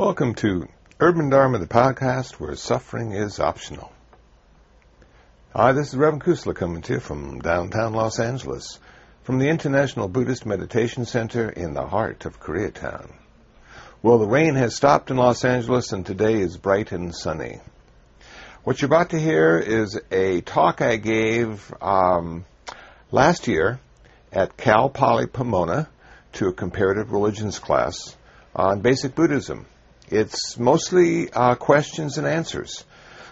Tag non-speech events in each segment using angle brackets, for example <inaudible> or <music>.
Welcome to Urban Dharma, the podcast where suffering is optional. Hi, this is Reverend Kusala coming to you from downtown Los Angeles, from the International Buddhist Meditation Center in the heart of Koreatown. Well, the rain has stopped in Los Angeles and today is bright and sunny. What you're about to hear is a talk I gave um, last year at Cal Poly Pomona to a comparative religions class on basic Buddhism. It's mostly uh, questions and answers.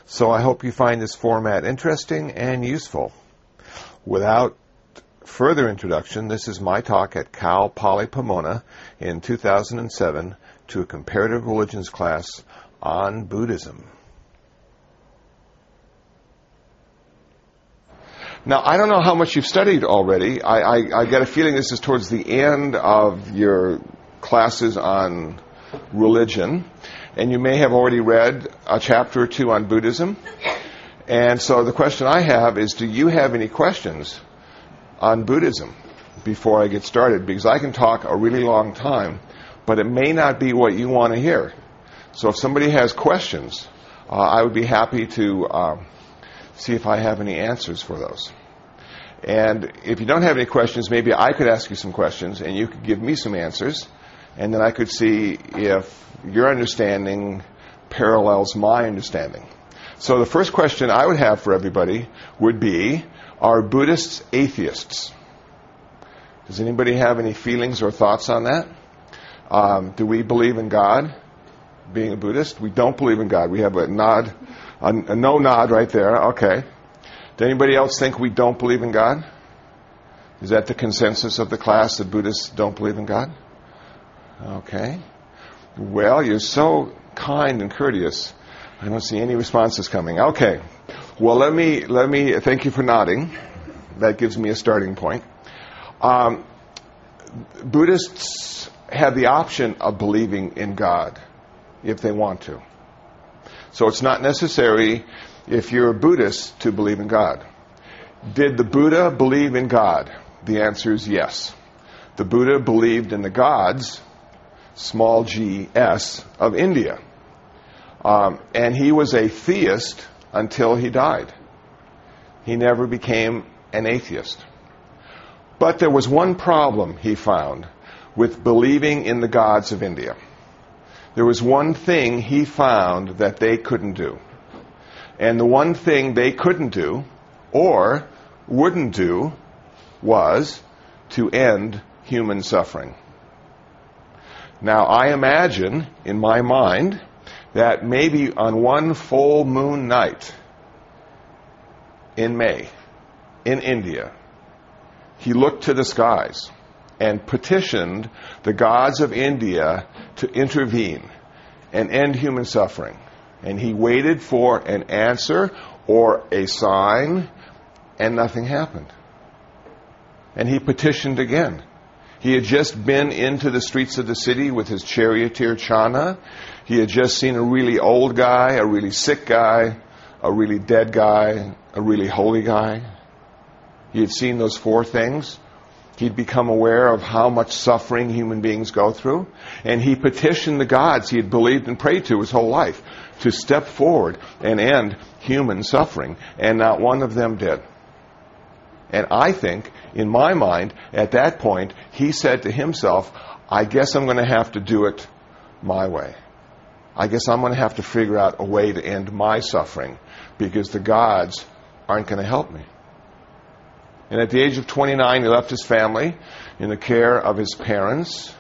So I hope you find this format interesting and useful. Without further introduction, this is my talk at Cal Poly Pomona in 2007 to a comparative religions class on Buddhism. Now, I don't know how much you've studied already. I, I, I, get a feeling this is towards the end of your classes on religion, and you may have already read a chapter or two on Buddhism. And so the question I have is do you have any questions on Buddhism before I get started? Because I can talk a really long time, but it may not be what you want to hear. So if somebody has questions, uh, I would be happy to uh, see if I have any answers for those. And if you don't have any questions, maybe I could ask you some questions and you could give me some answers and then I could see if your understanding parallels my understanding. So the first question I would have for everybody would be Are Buddhists atheists? Does anybody have any feelings or thoughts on that? Um, do we believe in God? Being a Buddhist, we don't believe in God. We have a nod, a, a no nod right there. Okay. Does anybody else think we don't believe in God? Is that the consensus of the class that Buddhists don't believe in God? Okay. Well, you're so kind and courteous. I don't see any responses coming. Okay. Well, let me let me thank you for nodding. That gives me a starting point. Um, Buddhists have the option of believing in God if they want to. So it's not necessary if you're a Buddhist to believe in God. Did the Buddha believe in God? The answer is yes. The Buddha believed in the gods small g s of India. Um, and he was a theist until he died. He never became an atheist. But there was one problem he found with believing in the gods of India. There was one thing he found that they couldn't do. And the one thing they couldn't do, or wouldn't do, was to end human suffering. Now, I imagine in my mind that maybe on one full moon night in May in India, he looked to the skies and petitioned the gods of India to intervene and end human suffering. And he waited for an answer or a sign, and nothing happened. And he petitioned again. He had just been into the streets of the city with his charioteer Chana. He had just seen a really old guy, a really sick guy, a really dead guy, a really holy guy. He had seen those four things. He'd become aware of how much suffering human beings go through. And he petitioned the gods he had believed and prayed to his whole life to step forward and end human suffering. And not one of them did. And I think, in my mind, at that point, he said to himself, I guess I'm going to have to do it my way. I guess I'm going to have to figure out a way to end my suffering because the gods aren't going to help me. And at the age of 29, he left his family in the care of his parents.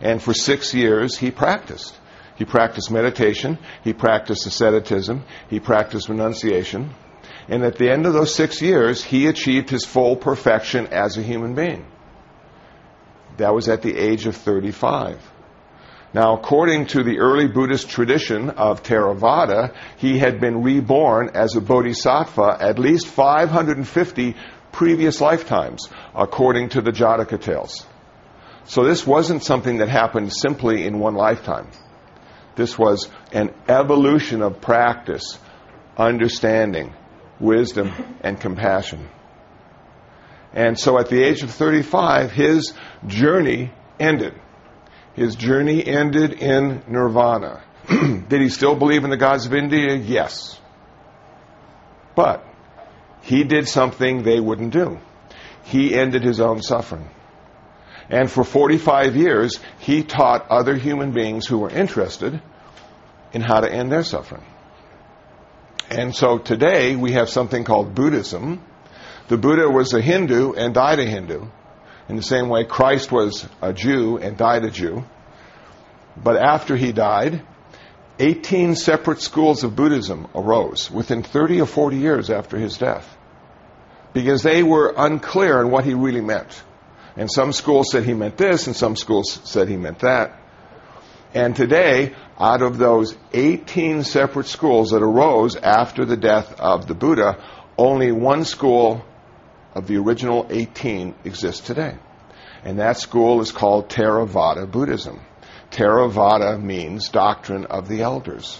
And for six years, he practiced. He practiced meditation. He practiced asceticism. He practiced renunciation. And at the end of those six years, he achieved his full perfection as a human being. That was at the age of 35. Now, according to the early Buddhist tradition of Theravada, he had been reborn as a bodhisattva at least 550 previous lifetimes, according to the Jataka tales. So this wasn't something that happened simply in one lifetime. This was an evolution of practice, understanding, wisdom, and compassion. And so at the age of 35, his journey ended. His journey ended in nirvana. <clears throat> Did he still believe in the gods of India? Yes. But he did something they wouldn't do. He ended his own suffering. And for 45 years, he taught other human beings who were interested in how to end their suffering. And so today we have something called Buddhism. The Buddha was a Hindu and died a Hindu. In the same way, Christ was a Jew and died a Jew. But after he died, 18 separate schools of Buddhism arose within 30 or 40 years after his death because they were unclear on what he really meant. And some schools said he meant this, and some schools said he meant that. And today, out of those 18 separate schools that arose after the death of the Buddha, only one school of the original 18 exists today. And that school is called Theravada Buddhism. Theravada means doctrine of the elders.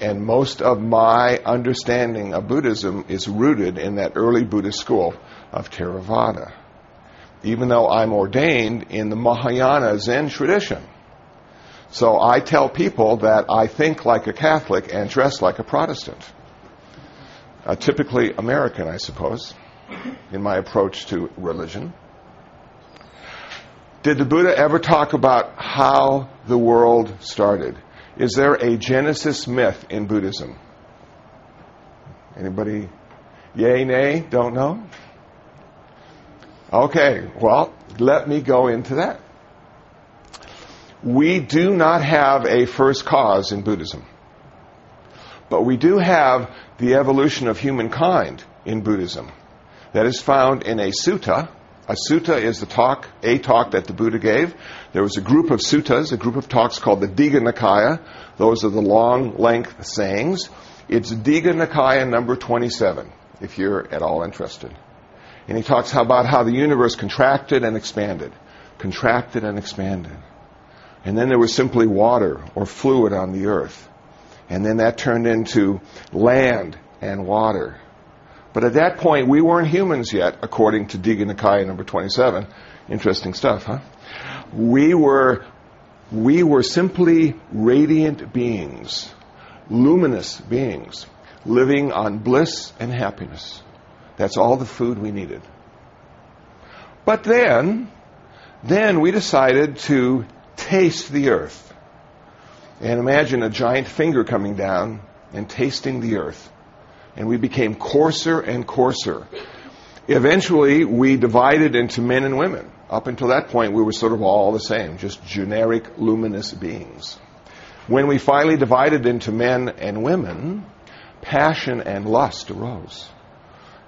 And most of my understanding of Buddhism is rooted in that early Buddhist school of Theravada. Even though I'm ordained in the Mahayana Zen tradition. So I tell people that I think like a Catholic and dress like a Protestant. Uh, typically American, I suppose, in my approach to religion. Did the Buddha ever talk about how the world started? Is there a Genesis myth in Buddhism? Anybody? Yay, nay? Don't know? Okay, well, let me go into that. We do not have a first cause in Buddhism. But we do have the evolution of humankind in Buddhism. That is found in a sutta, a sutta is the talk, a talk that the Buddha gave. There was a group of suttas, a group of talks called the Digha Nikaya. Those are the long length sayings. It's Digha Nikaya number 27, if you're at all interested. And he talks about how the universe contracted and expanded, contracted and expanded. And then there was simply water or fluid on the earth. And then that turned into land and water. But at that point, we weren't humans yet, according to Digha Nikaya number 27. Interesting stuff, huh? We were, we were simply radiant beings, luminous beings, living on bliss and happiness. That's all the food we needed. But then, then we decided to taste the earth. And imagine a giant finger coming down and tasting the earth and we became coarser and coarser. Eventually, we divided into men and women. Up until that point, we were sort of all the same, just generic luminous beings. When we finally divided into men and women, passion and lust arose.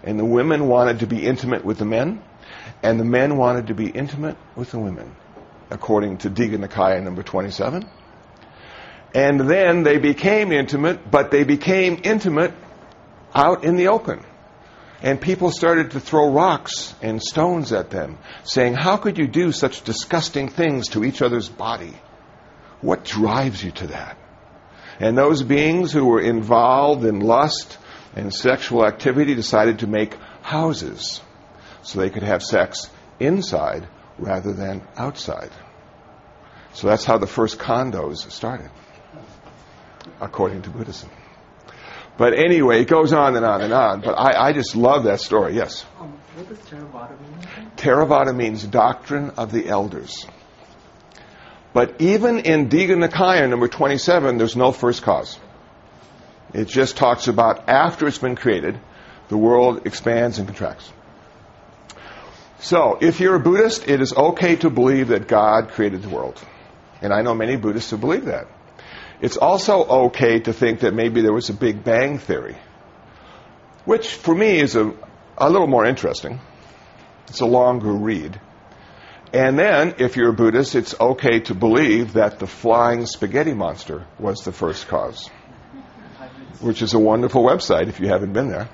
And the women wanted to be intimate with the men, and the men wanted to be intimate with the women, according to Digha Nikaya number 27. And then they became intimate, but they became intimate out in the open. And people started to throw rocks and stones at them, saying, How could you do such disgusting things to each other's body? What drives you to that? And those beings who were involved in lust and sexual activity decided to make houses so they could have sex inside rather than outside. So that's how the first condos started, according to Buddhism. But anyway, it goes on and on and on. But I, I just love that story. Yes? Um, what does Theravada mean? Theravada means doctrine of the elders. But even in Digha Nikaya number 27, there's no first cause. It just talks about after it's been created, the world expands and contracts. So, if you're a Buddhist, it is okay to believe that God created the world. And I know many Buddhists who believe that. It's also okay to think that maybe there was a Big Bang Theory, which for me is a, a little more interesting. It's a longer read. And then, if you're a Buddhist, it's okay to believe that the flying spaghetti monster was the first cause, which is a wonderful website if you haven't been there.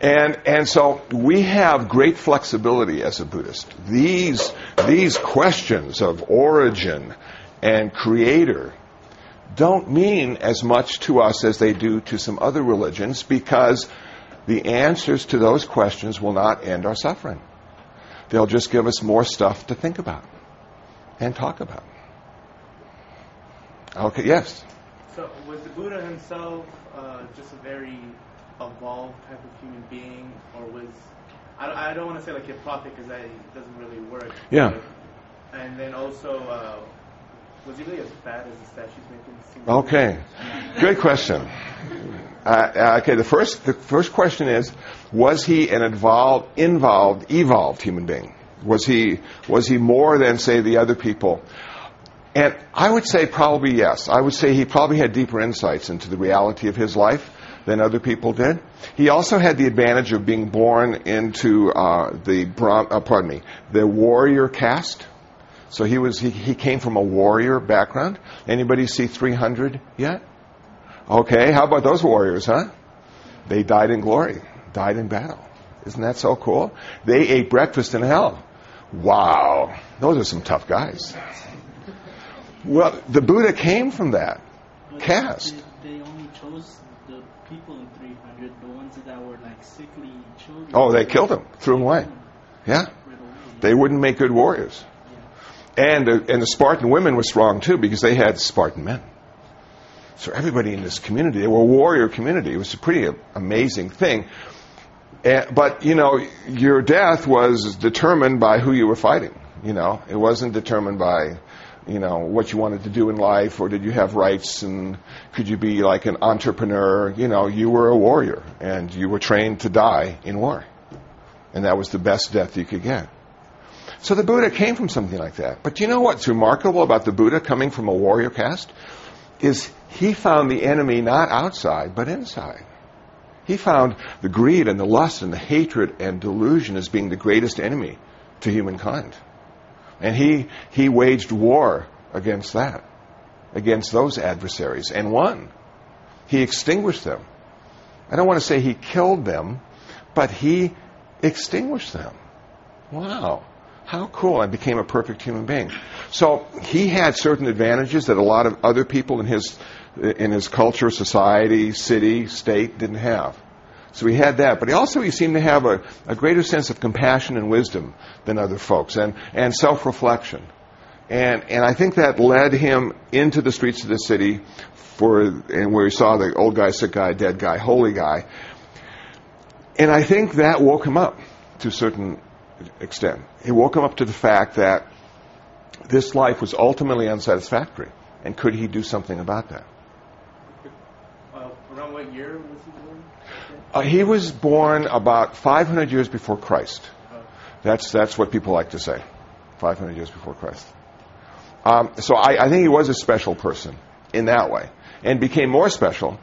And, and so we have great flexibility as a Buddhist. These, these questions of origin and creator don't mean as much to us as they do to some other religions because the answers to those questions will not end our suffering. They'll just give us more stuff to think about. and talk about. Okay, yes. So was the Buddha himself uh, just a very evolved type of human being, or was I, I don't want to say like a prophet because that doesn't really work. Yeah. But, and then also, uh, was he really as fat as the statues make him seem? Okay, good question. Uh, okay, the first the first question is: Was he an involved, involved, evolved human being? Was he was he more than say the other people? And I would say probably yes. I would say he probably had deeper insights into the reality of his life than other people did. He also had the advantage of being born into uh, the uh, pardon me, the warrior caste. So he was he, he came from a warrior background. Anybody see 300 yet? Okay, how about those warriors, huh? They died in glory, died in battle. Isn't that so cool? They ate breakfast in hell. Wow, those are some tough guys. Well, the Buddha came from that caste. They, they only chose the people in 300, the ones that were like sickly children. Oh, they killed him, threw him away. Yeah, they wouldn't make good warriors. And, uh, and the Spartan women were strong too because they had Spartan men. So everybody in this community, they were a warrior community. It was a pretty amazing thing. And, but, you know, your death was determined by who you were fighting. You know, it wasn't determined by, you know, what you wanted to do in life or did you have rights and could you be like an entrepreneur. You know, you were a warrior and you were trained to die in war. And that was the best death you could get. So the Buddha came from something like that. But you know what's remarkable about the Buddha coming from a warrior caste? Is he found the enemy not outside, but inside. He found the greed and the lust and the hatred and delusion as being the greatest enemy to humankind. And he, he waged war against that, against those adversaries, and won. He extinguished them. I don't want to say he killed them, but he extinguished them. Wow. How cool. I became a perfect human being. So he had certain advantages that a lot of other people in his, in his culture, society, city, state didn't have. So he had that. But he also he seemed to have a, a greater sense of compassion and wisdom than other folks and, and self-reflection. And, and I think that led him into the streets of the city for, and where he saw the old guy, sick guy, dead guy, holy guy. And I think that woke him up to a certain extent. It woke him up to the fact that this life was ultimately unsatisfactory. And could he do something about that? Around what year was he born? Uh, he was born about 500 years before Christ. That's, that's what people like to say. 500 years before Christ. Um, so I, I think he was a special person in that way. And became more special.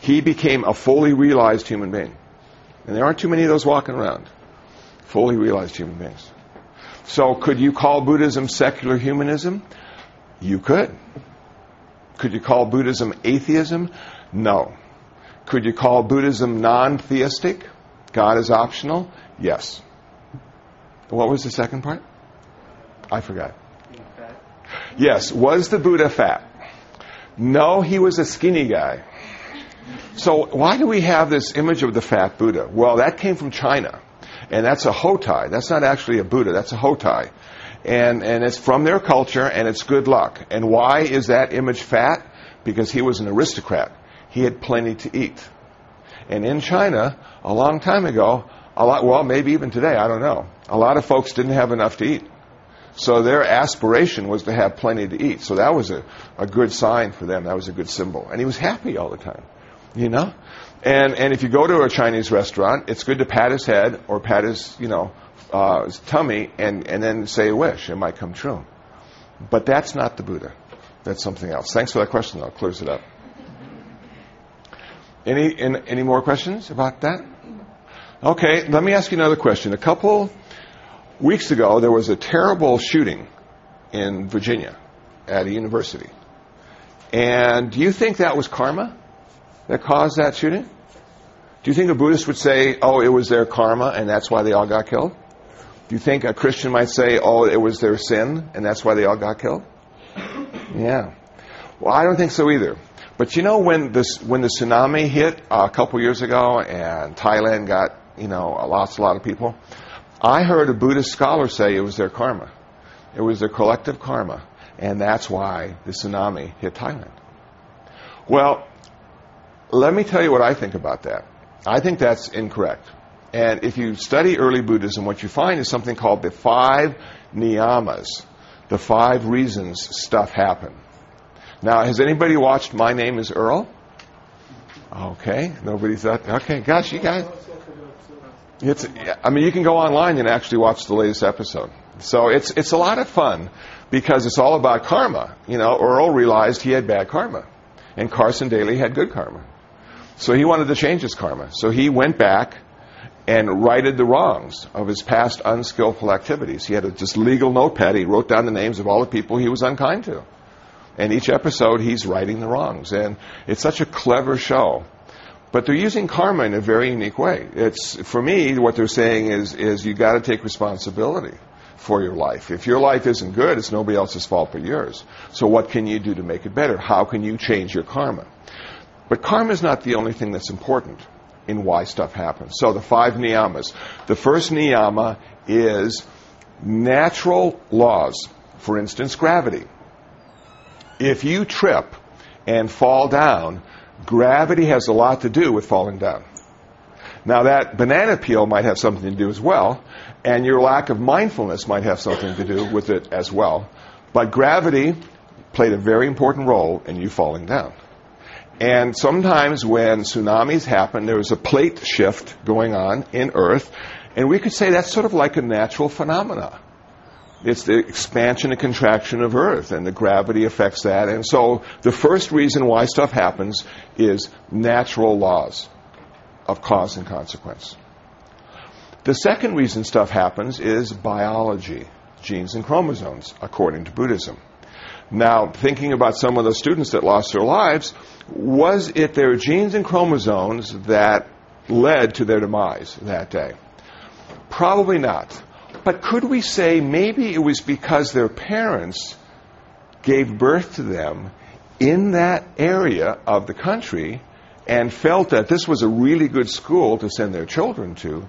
He became a fully realized human being. And there aren't too many of those walking around. Fully realized human beings. So could you call Buddhism secular humanism? You could. Could you call Buddhism atheism? No. Could you call Buddhism non theistic? God is optional? Yes. What was the second part? I forgot. Yes. Was the Buddha fat? No, he was a skinny guy. So why do we have this image of the fat Buddha? Well, that came from China. And that's a Hotai. That's not actually a Buddha. That's a Hotai. And, and it's from their culture and it's good luck. And why is that image fat? Because he was an aristocrat. He had plenty to eat. And in China, a long time ago, a lot, well, maybe even today, I don't know, a lot of folks didn't have enough to eat. So their aspiration was to have plenty to eat. So that was a, a good sign for them. That was a good symbol. And he was happy all the time. You know? And, and if you go to a Chinese restaurant, it's good to pat his head or pat his, you know, uh, his tummy and, and then say a wish. It might come true. But that's not the Buddha. That's something else. Thanks for that question, though. It clears it up. Any, any more questions about that? Okay, let me ask you another question. A couple weeks ago, there was a terrible shooting in Virginia at a university. And do you think that was karma that caused that shooting? Do you think a Buddhist would say, oh, it was their karma and that's why they all got killed? Do you think a Christian might say, oh, it was their sin and that's why they all got killed? Yeah. Well, I don't think so either. But you know when this when the tsunami hit uh, a couple years ago and Thailand got you know lost a lot of people, I heard a Buddhist scholar say it was their karma It was their collective karma. And that's why the tsunami hit Thailand. Well, let me tell you what I think about that. I think that's incorrect. And if you study early Buddhism, what you find is something called the five niyamas, the five reasons stuff happened. Now, has anybody watched My Name is Earl? Okay, nobody thought. Okay, gosh, you guys. It's. I mean, you can go online and actually watch the latest episode. So it's it's a lot of fun because it's all about karma. You know, Earl realized he had bad karma, and Carson Daly had good karma. So he wanted to change his karma. So he went back and righted the wrongs of his past unskillful activities. He had a just legal notepad. He wrote down the names of all the people he was unkind to. And each episode, he's righting the wrongs. And it's such a clever show. But they're using karma in a very unique way. It's, for me, what they're saying is, is you gotta take responsibility for your life. If your life isn't good, it's nobody else's fault but yours. So what can you do to make it better? How can you change your karma? But karma is not the only thing that's important in why stuff happens. So the five niyamas. The first niyama is natural laws. For instance, gravity. If you trip and fall down, gravity has a lot to do with falling down. Now that banana peel might have something to do as well, and your lack of mindfulness might have something to do with it as well. But gravity played a very important role in you falling down. And sometimes when tsunamis happen, there's a plate shift going on in Earth, and we could say that's sort of like a natural phenomena. It's the expansion and contraction of Earth, and the gravity affects that. And so the first reason why stuff happens is natural laws of cause and consequence. The second reason stuff happens is biology, genes and chromosomes, according to Buddhism. Now, thinking about some of the students that lost their lives, was it their genes and chromosomes that led to their demise that day? Probably not. But could we say maybe it was because their parents gave birth to them in that area of the country and felt that this was a really good school to send their children to,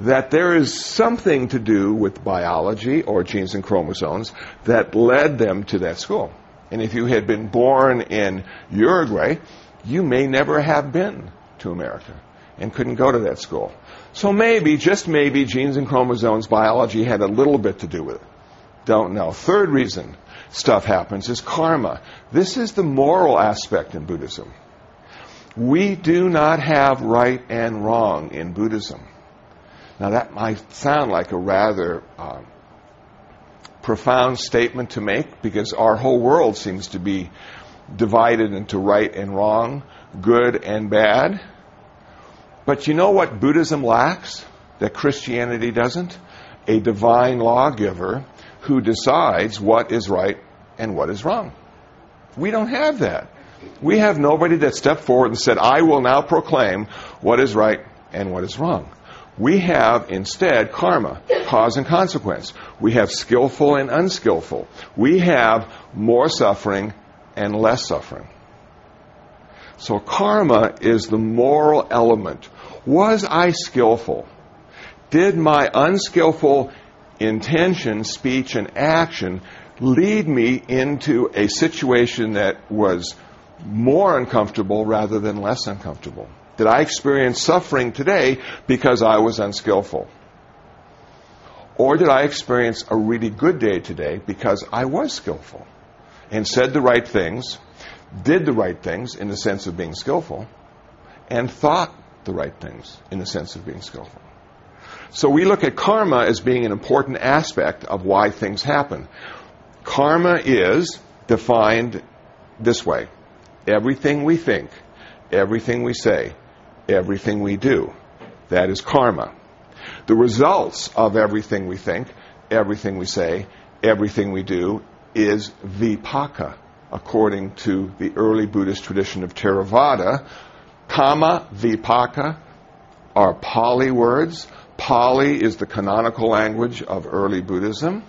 that there is something to do with biology or genes and chromosomes that led them to that school. And if you had been born in Uruguay, you may never have been to America and couldn't go to that school. So maybe, just maybe, genes and chromosomes, biology had a little bit to do with it. Don't know. Third reason stuff happens is karma. This is the moral aspect in Buddhism. We do not have right and wrong in Buddhism. Now, that might sound like a rather uh, profound statement to make because our whole world seems to be divided into right and wrong, good and bad. But you know what Buddhism lacks that Christianity doesn't? A divine lawgiver who decides what is right and what is wrong. We don't have that. We have nobody that stepped forward and said, I will now proclaim what is right and what is wrong. We have instead karma, cause and consequence. We have skillful and unskillful. We have more suffering and less suffering. So karma is the moral element. Was I skillful? Did my unskillful intention, speech, and action lead me into a situation that was more uncomfortable rather than less uncomfortable? Did I experience suffering today because I was unskillful? Or did I experience a really good day today because I was skillful and said the right things, did the right things in the sense of being skillful, and thought the right things in the sense of being skillful? So we look at karma as being an important aspect of why things happen. Karma is defined this way everything we think, everything we say, everything we do. That is karma. The results of everything we think, everything we say, everything we do is vipaka, according to the early Buddhist tradition of Theravada. Kamma, vipaka are Pali words. Pali is the canonical language of early Buddhism.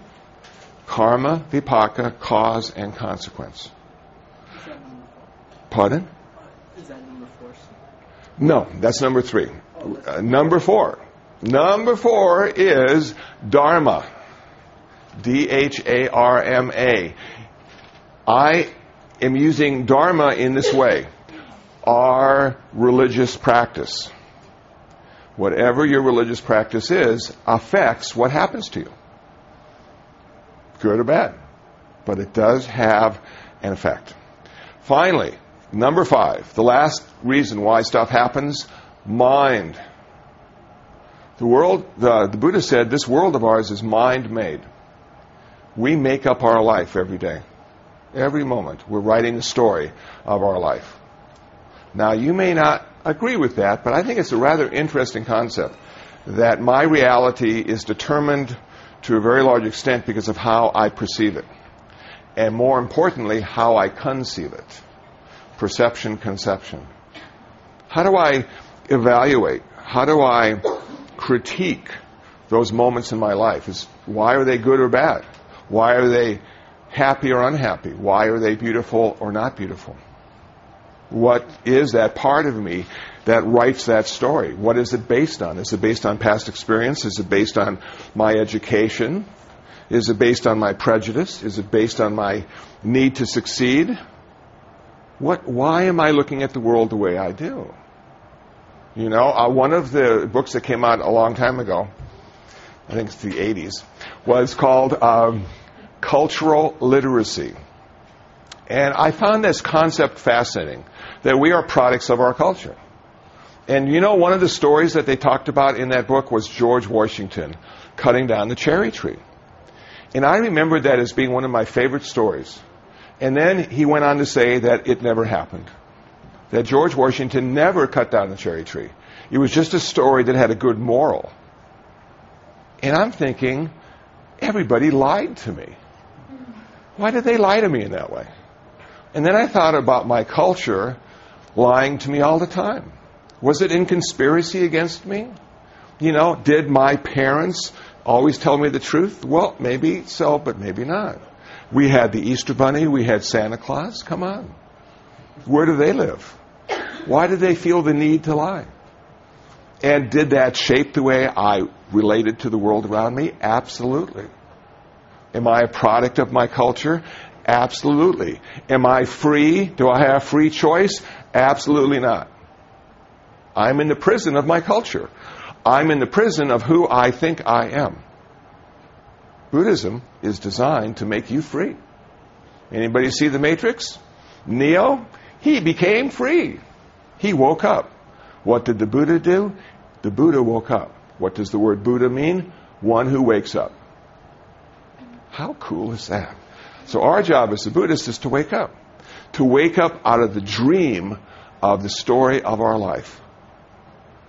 Karma, vipaka, cause and consequence. Pardon? Is that number four? No, that's number three. Uh, number four. Number four is Dharma. D H A R M A. I am using Dharma in this way. Our religious practice, whatever your religious practice is, affects what happens to you. Good or bad. But it does have an effect. Finally, number five, the last reason why stuff happens mind. The world, the, the Buddha said, this world of ours is mind made. We make up our life every day. Every moment. We're writing the story of our life. Now, you may not agree with that, but I think it's a rather interesting concept that my reality is determined to a very large extent because of how I perceive it. And more importantly, how I conceive it. Perception, conception. How do I evaluate? How do I critique those moments in my life? Is, why are they good or bad? Why are they happy or unhappy? Why are they beautiful or not beautiful? What is that part of me that writes that story? What is it based on? Is it based on past experience? Is it based on my education? Is it based on my prejudice? Is it based on my need to succeed? What, why am I looking at the world the way I do? You know, uh, one of the books that came out a long time ago, I think it's the 80s, was called um, Cultural Literacy. And I found this concept fascinating that we are products of our culture. And you know, one of the stories that they talked about in that book was George Washington cutting down the cherry tree. And I remember that as being one of my favorite stories. And then he went on to say that it never happened. That George Washington never cut down the cherry tree. It was just a story that had a good moral. And I'm thinking, everybody lied to me. Why did they lie to me in that way? And then I thought about my culture lying to me all the time. Was it in conspiracy against me? You know, did my parents always tell me the truth? Well, maybe so, but maybe not. We had the Easter Bunny, we had Santa Claus. Come on. Where do they live? Why did they feel the need to lie? And did that shape the way I related to the world around me? Absolutely. Am I a product of my culture? Absolutely. Am I free? Do I have free choice? Absolutely not. I'm in the prison of my culture. I'm in the prison of who I think I am. Buddhism is designed to make you free. Anybody see the Matrix? Neo, he became free. He woke up. What did the Buddha do? The Buddha woke up. What does the word Buddha mean? One who wakes up. How cool is that? So our job as a Buddhist is to wake up. To wake up out of the dream of the story of our life.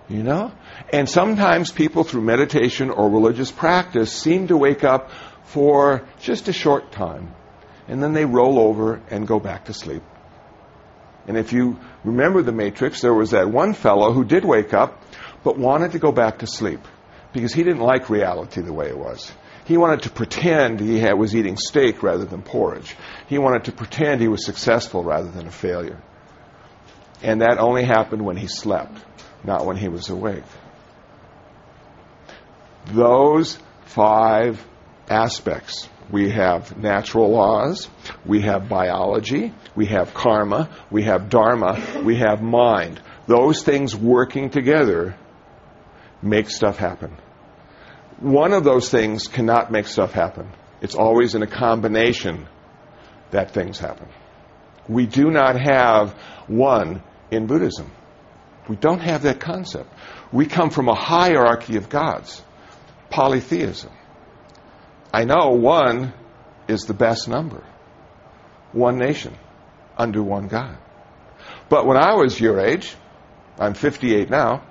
You know? And sometimes people through meditation or religious practice seem to wake up for just a short time. And then they roll over and go back to sleep. And if you remember the Matrix, there was that one fellow who did wake up, but wanted to go back to sleep because he didn't like reality the way it was. He wanted to pretend he had, was eating steak rather than porridge. He wanted to pretend he was successful rather than a failure. And that only happened when he slept, not when he was awake. Those five aspects. We have natural laws, we have biology, we have karma, we have dharma, we have mind. Those things working together make stuff happen one of those things cannot make stuff happen. It's always in a combination that things happen. We do not have one in Buddhism. We don't have that concept. We come from a hierarchy of gods, polytheism. I know one is the best number. One nation under one God. But when I was your age, I'm 58 now,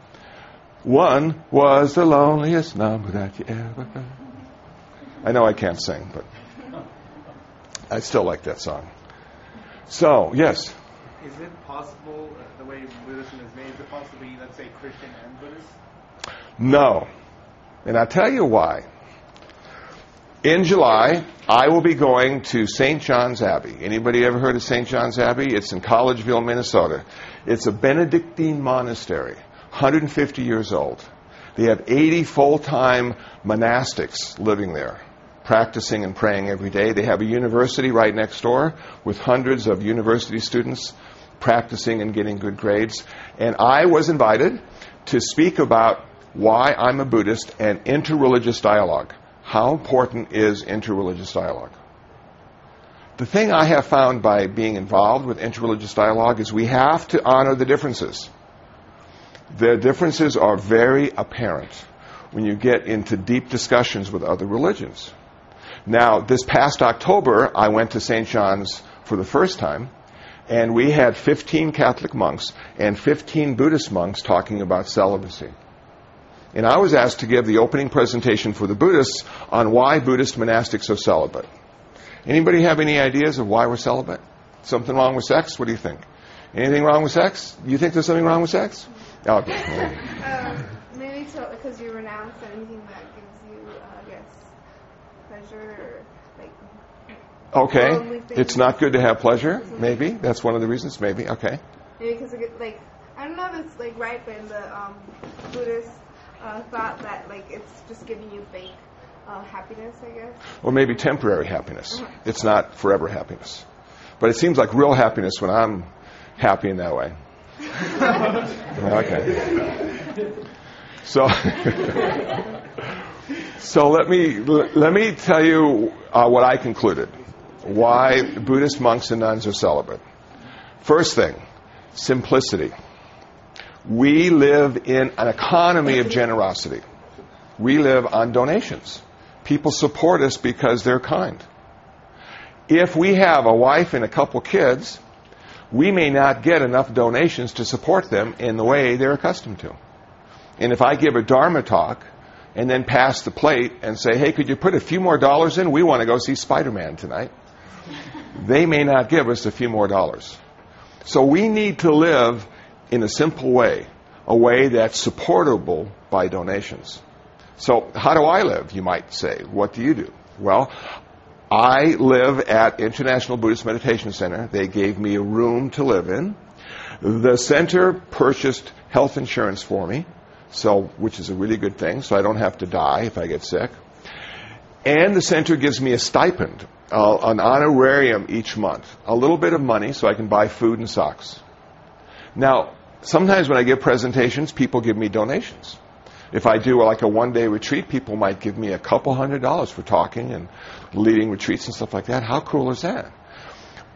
one was the loneliest number that you ever heard. I know I can't sing, but I still like that song. So, yes. Is it possible, uh, the way Buddhism is made, is it possible to be, let's say, Christian and Buddhist? No. And I'll tell you why. In July, I will be going to St. John's Abbey. Anybody ever heard of St. John's Abbey? It's in Collegeville, Minnesota. It's a Benedictine monastery. 150 years old. They have 80 full time monastics living there, practicing and praying every day. They have a university right next door with hundreds of university students practicing and getting good grades. And I was invited to speak about why I'm a Buddhist and interreligious dialogue. How important is interreligious dialogue? The thing I have found by being involved with interreligious dialogue is we have to honor the differences. The differences are very apparent when you get into deep discussions with other religions. Now, this past October, I went to St. John's for the first time, and we had 15 Catholic monks and 15 Buddhist monks talking about celibacy. And I was asked to give the opening presentation for the Buddhists on why Buddhist monastics are celibate. Anybody have any ideas of why we're celibate? Something wrong with sex? What do you think? Anything wrong with sex? You think there's something wrong with sex? Okay. um, maybe so, because you renounce anything that gives you, uh, I guess, pleasure or like. Okay. It's not good to have pleasure. Maybe that's one of the reasons. Maybe. Okay. Maybe because like I don't know if it's like right, but in the um, Buddhist uh, thought that like it's just giving you fake uh, happiness, I guess. Or maybe temporary happiness. Uh-huh. It's not forever happiness. But it seems like real happiness when I'm happy in that way. Okay. So, so let me let me tell you uh, what I concluded. Why Buddhist monks and nuns are celibate. First thing, simplicity. We live in an economy of generosity. We live on donations. People support us because they're kind. If we have a wife and a couple kids, we may not get enough donations to support them in the way they're accustomed to. And if I give a Dharma talk and then pass the plate and say, hey, could you put a few more dollars in? We want to go see Spider Man tonight. they may not give us a few more dollars. So we need to live in a simple way, a way that's supportable by donations. So, how do I live, you might say? What do you do? Well, I live at International Buddhist Meditation Center. They gave me a room to live in. The center purchased health insurance for me, so which is a really good thing, so I don't have to die if I get sick. And the center gives me a stipend, uh, an honorarium each month, a little bit of money so I can buy food and socks. Now, sometimes when I give presentations, people give me donations. If I do like a one day retreat, people might give me a couple hundred dollars for talking and leading retreats and stuff like that. How cool is that?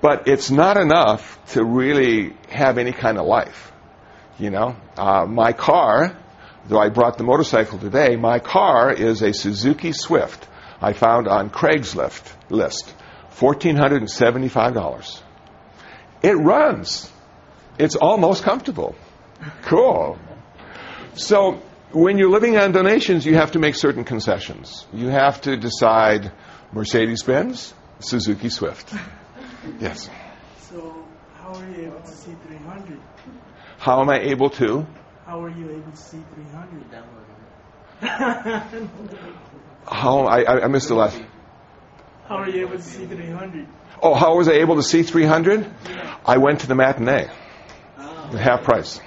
But it's not enough to really have any kind of life. You know, uh, my car, though I brought the motorcycle today, my car is a Suzuki Swift I found on Craigslist list, fourteen hundred and seventy-five dollars. It runs. It's almost comfortable. Cool. So when you're living on donations, you have to make certain concessions. You have to decide Mercedes Benz, Suzuki Swift. Yes. So, how are you able to see 300? How am I able to? How are you able to see 300? <laughs> how I, I missed the last. How are you able to see 300? Oh, how was I able to see 300? Yeah. I went to the matinee, oh. half price.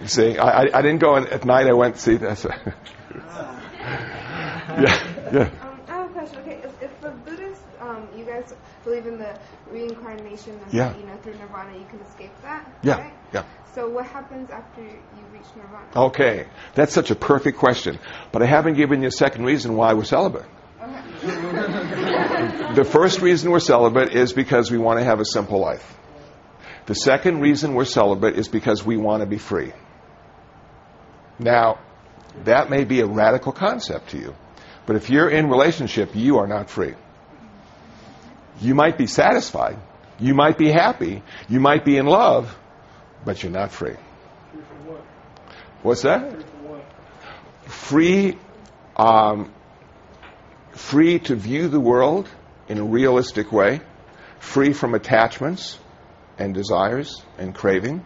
You <laughs> see, I, I didn't go in, at night. I went to see this. <laughs> yeah, yeah. Um, I have a question. Okay, if, if the Buddhist, um, you guys believe in the reincarnation, and yeah. you know through nirvana you can escape that. Yeah, right? yeah. So what happens after you reach nirvana? Okay, that's such a perfect question, but I haven't given you a second reason why we're celibate. the first reason we're celibate is because we want to have a simple life. The second reason we're celibate is because we want to be free. Now, that may be a radical concept to you, but if you're in relationship, you are not free. You might be satisfied, you might be happy, you might be in love, but you're not free. Free what? What's that? Free, what? free, um, free to view the world in a realistic way, free from attachments and desires and craving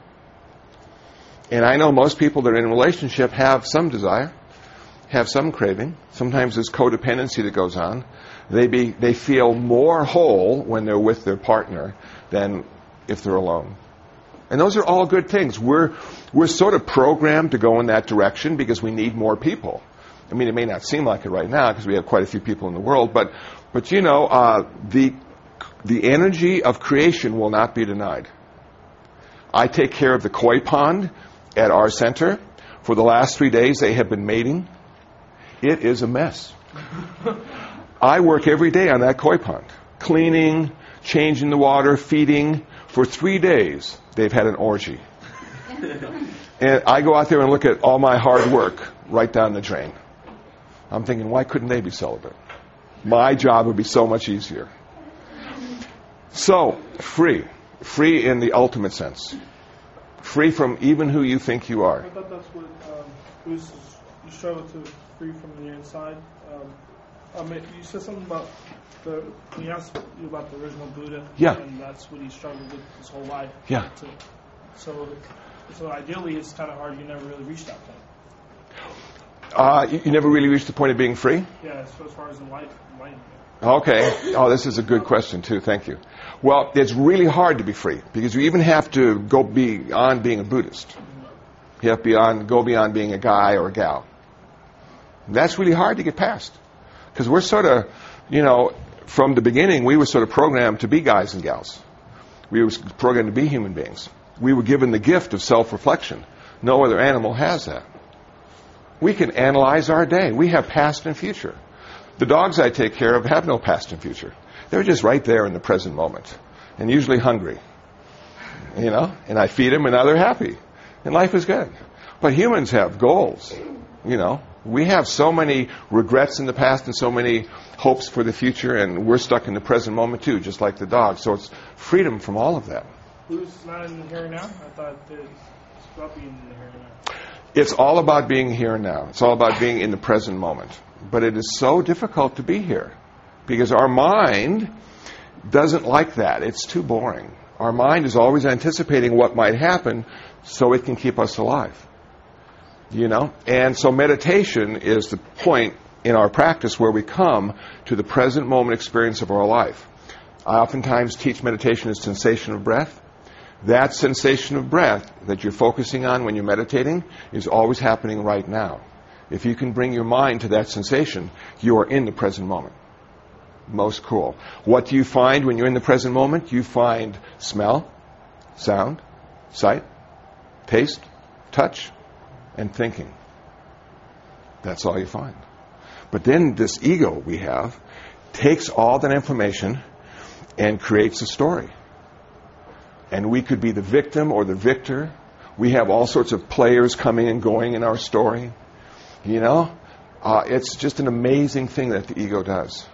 and I know most people that are in a relationship have some desire, have some craving. Sometimes there's codependency that goes on. They, be, they feel more whole when they're with their partner than if they're alone. And those are all good things. We're, we're sort of programmed to go in that direction because we need more people. I mean, it may not seem like it right now because we have quite a few people in the world, but, but you know, uh, the, the energy of creation will not be denied. I take care of the koi pond at our center. For the last three days, they have been mating. It is a mess. I work every day on that koi pond, cleaning, changing the water, feeding. For three days, they've had an orgy. and I go out there and look at all my hard work right down the drain. I'm thinking, why couldn't they be celibate? My job would be so much easier. So, free. Free in the ultimate sense. Free from even who you think you are. I thought that's what um, struggle to free from the inside. Um, I mean, you said something about the when you asked you about the original Buddha. Yeah. And that's what he struggled with his whole life. Yeah. To, so, so ideally, it's kind of hard. You never really reach that point. Uh, you, you never really reached the point of being free? Yeah. So as far as enlightenment. Okay. Oh, this is a good question, too. Thank you. Well, it's really hard to be free because you even have to go beyond being a Buddhist. You have to beyond, go beyond being a guy or a gal. That's really hard to get past because we're sort of, you know, from the beginning, we were sort of programmed to be guys and gals. We were programmed to be human beings. We were given the gift of self reflection. No other animal has that. We can analyze our day. We have past and future. The dogs I take care of have no past and future. They're just right there in the present moment and usually hungry. You know, and I feed them and now they're happy. And life is good. But humans have goals. You know, we have so many regrets in the past and so many hopes for the future, and we're stuck in the present moment too, just like the dog. So it's freedom from all of that. Who's not in the here now? I thought about being in the here now. It's all about being here now. It's all about being in the present moment. But it is so difficult to be here because our mind doesn't like that. It's too boring. Our mind is always anticipating what might happen so it can keep us alive. You know? And so meditation is the point in our practice where we come to the present moment experience of our life. I oftentimes teach meditation as sensation of breath. That sensation of breath that you're focusing on when you're meditating is always happening right now. If you can bring your mind to that sensation, you are in the present moment. Most cool. What do you find when you're in the present moment? You find smell, sound, sight, taste, touch, and thinking. That's all you find. But then this ego we have takes all that information and creates a story. And we could be the victim or the victor. We have all sorts of players coming and going in our story. You know? Uh, it's just an amazing thing that the ego does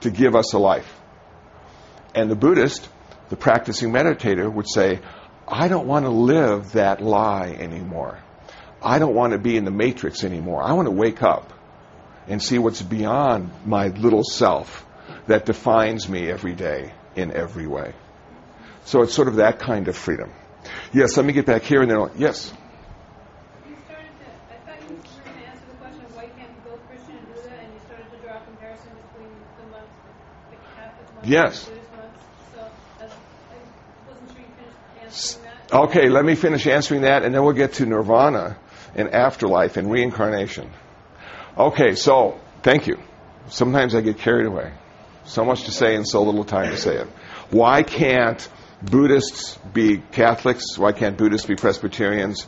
to give us a life. And the Buddhist, the practicing meditator, would say, I don't want to live that lie anymore. I don't want to be in the matrix anymore. I want to wake up and see what's beyond my little self that defines me every day in every way. So it's sort of that kind of freedom. Yes, let me get back here and then, yes. You started to, I thought you were going to answer the question of why you can't be both Christian and Buddha, and you started to draw a comparison between the months, the Catholic months Yes. and the Buddhist months. So that's, I wasn't sure you finished answering that. Okay, let me finish answering that and then we'll get to nirvana and afterlife and reincarnation. Okay, so thank you. Sometimes I get carried away. So much to say and so little time to say it. Why can't Buddhists be Catholics? Why can't Buddhists be Presbyterians?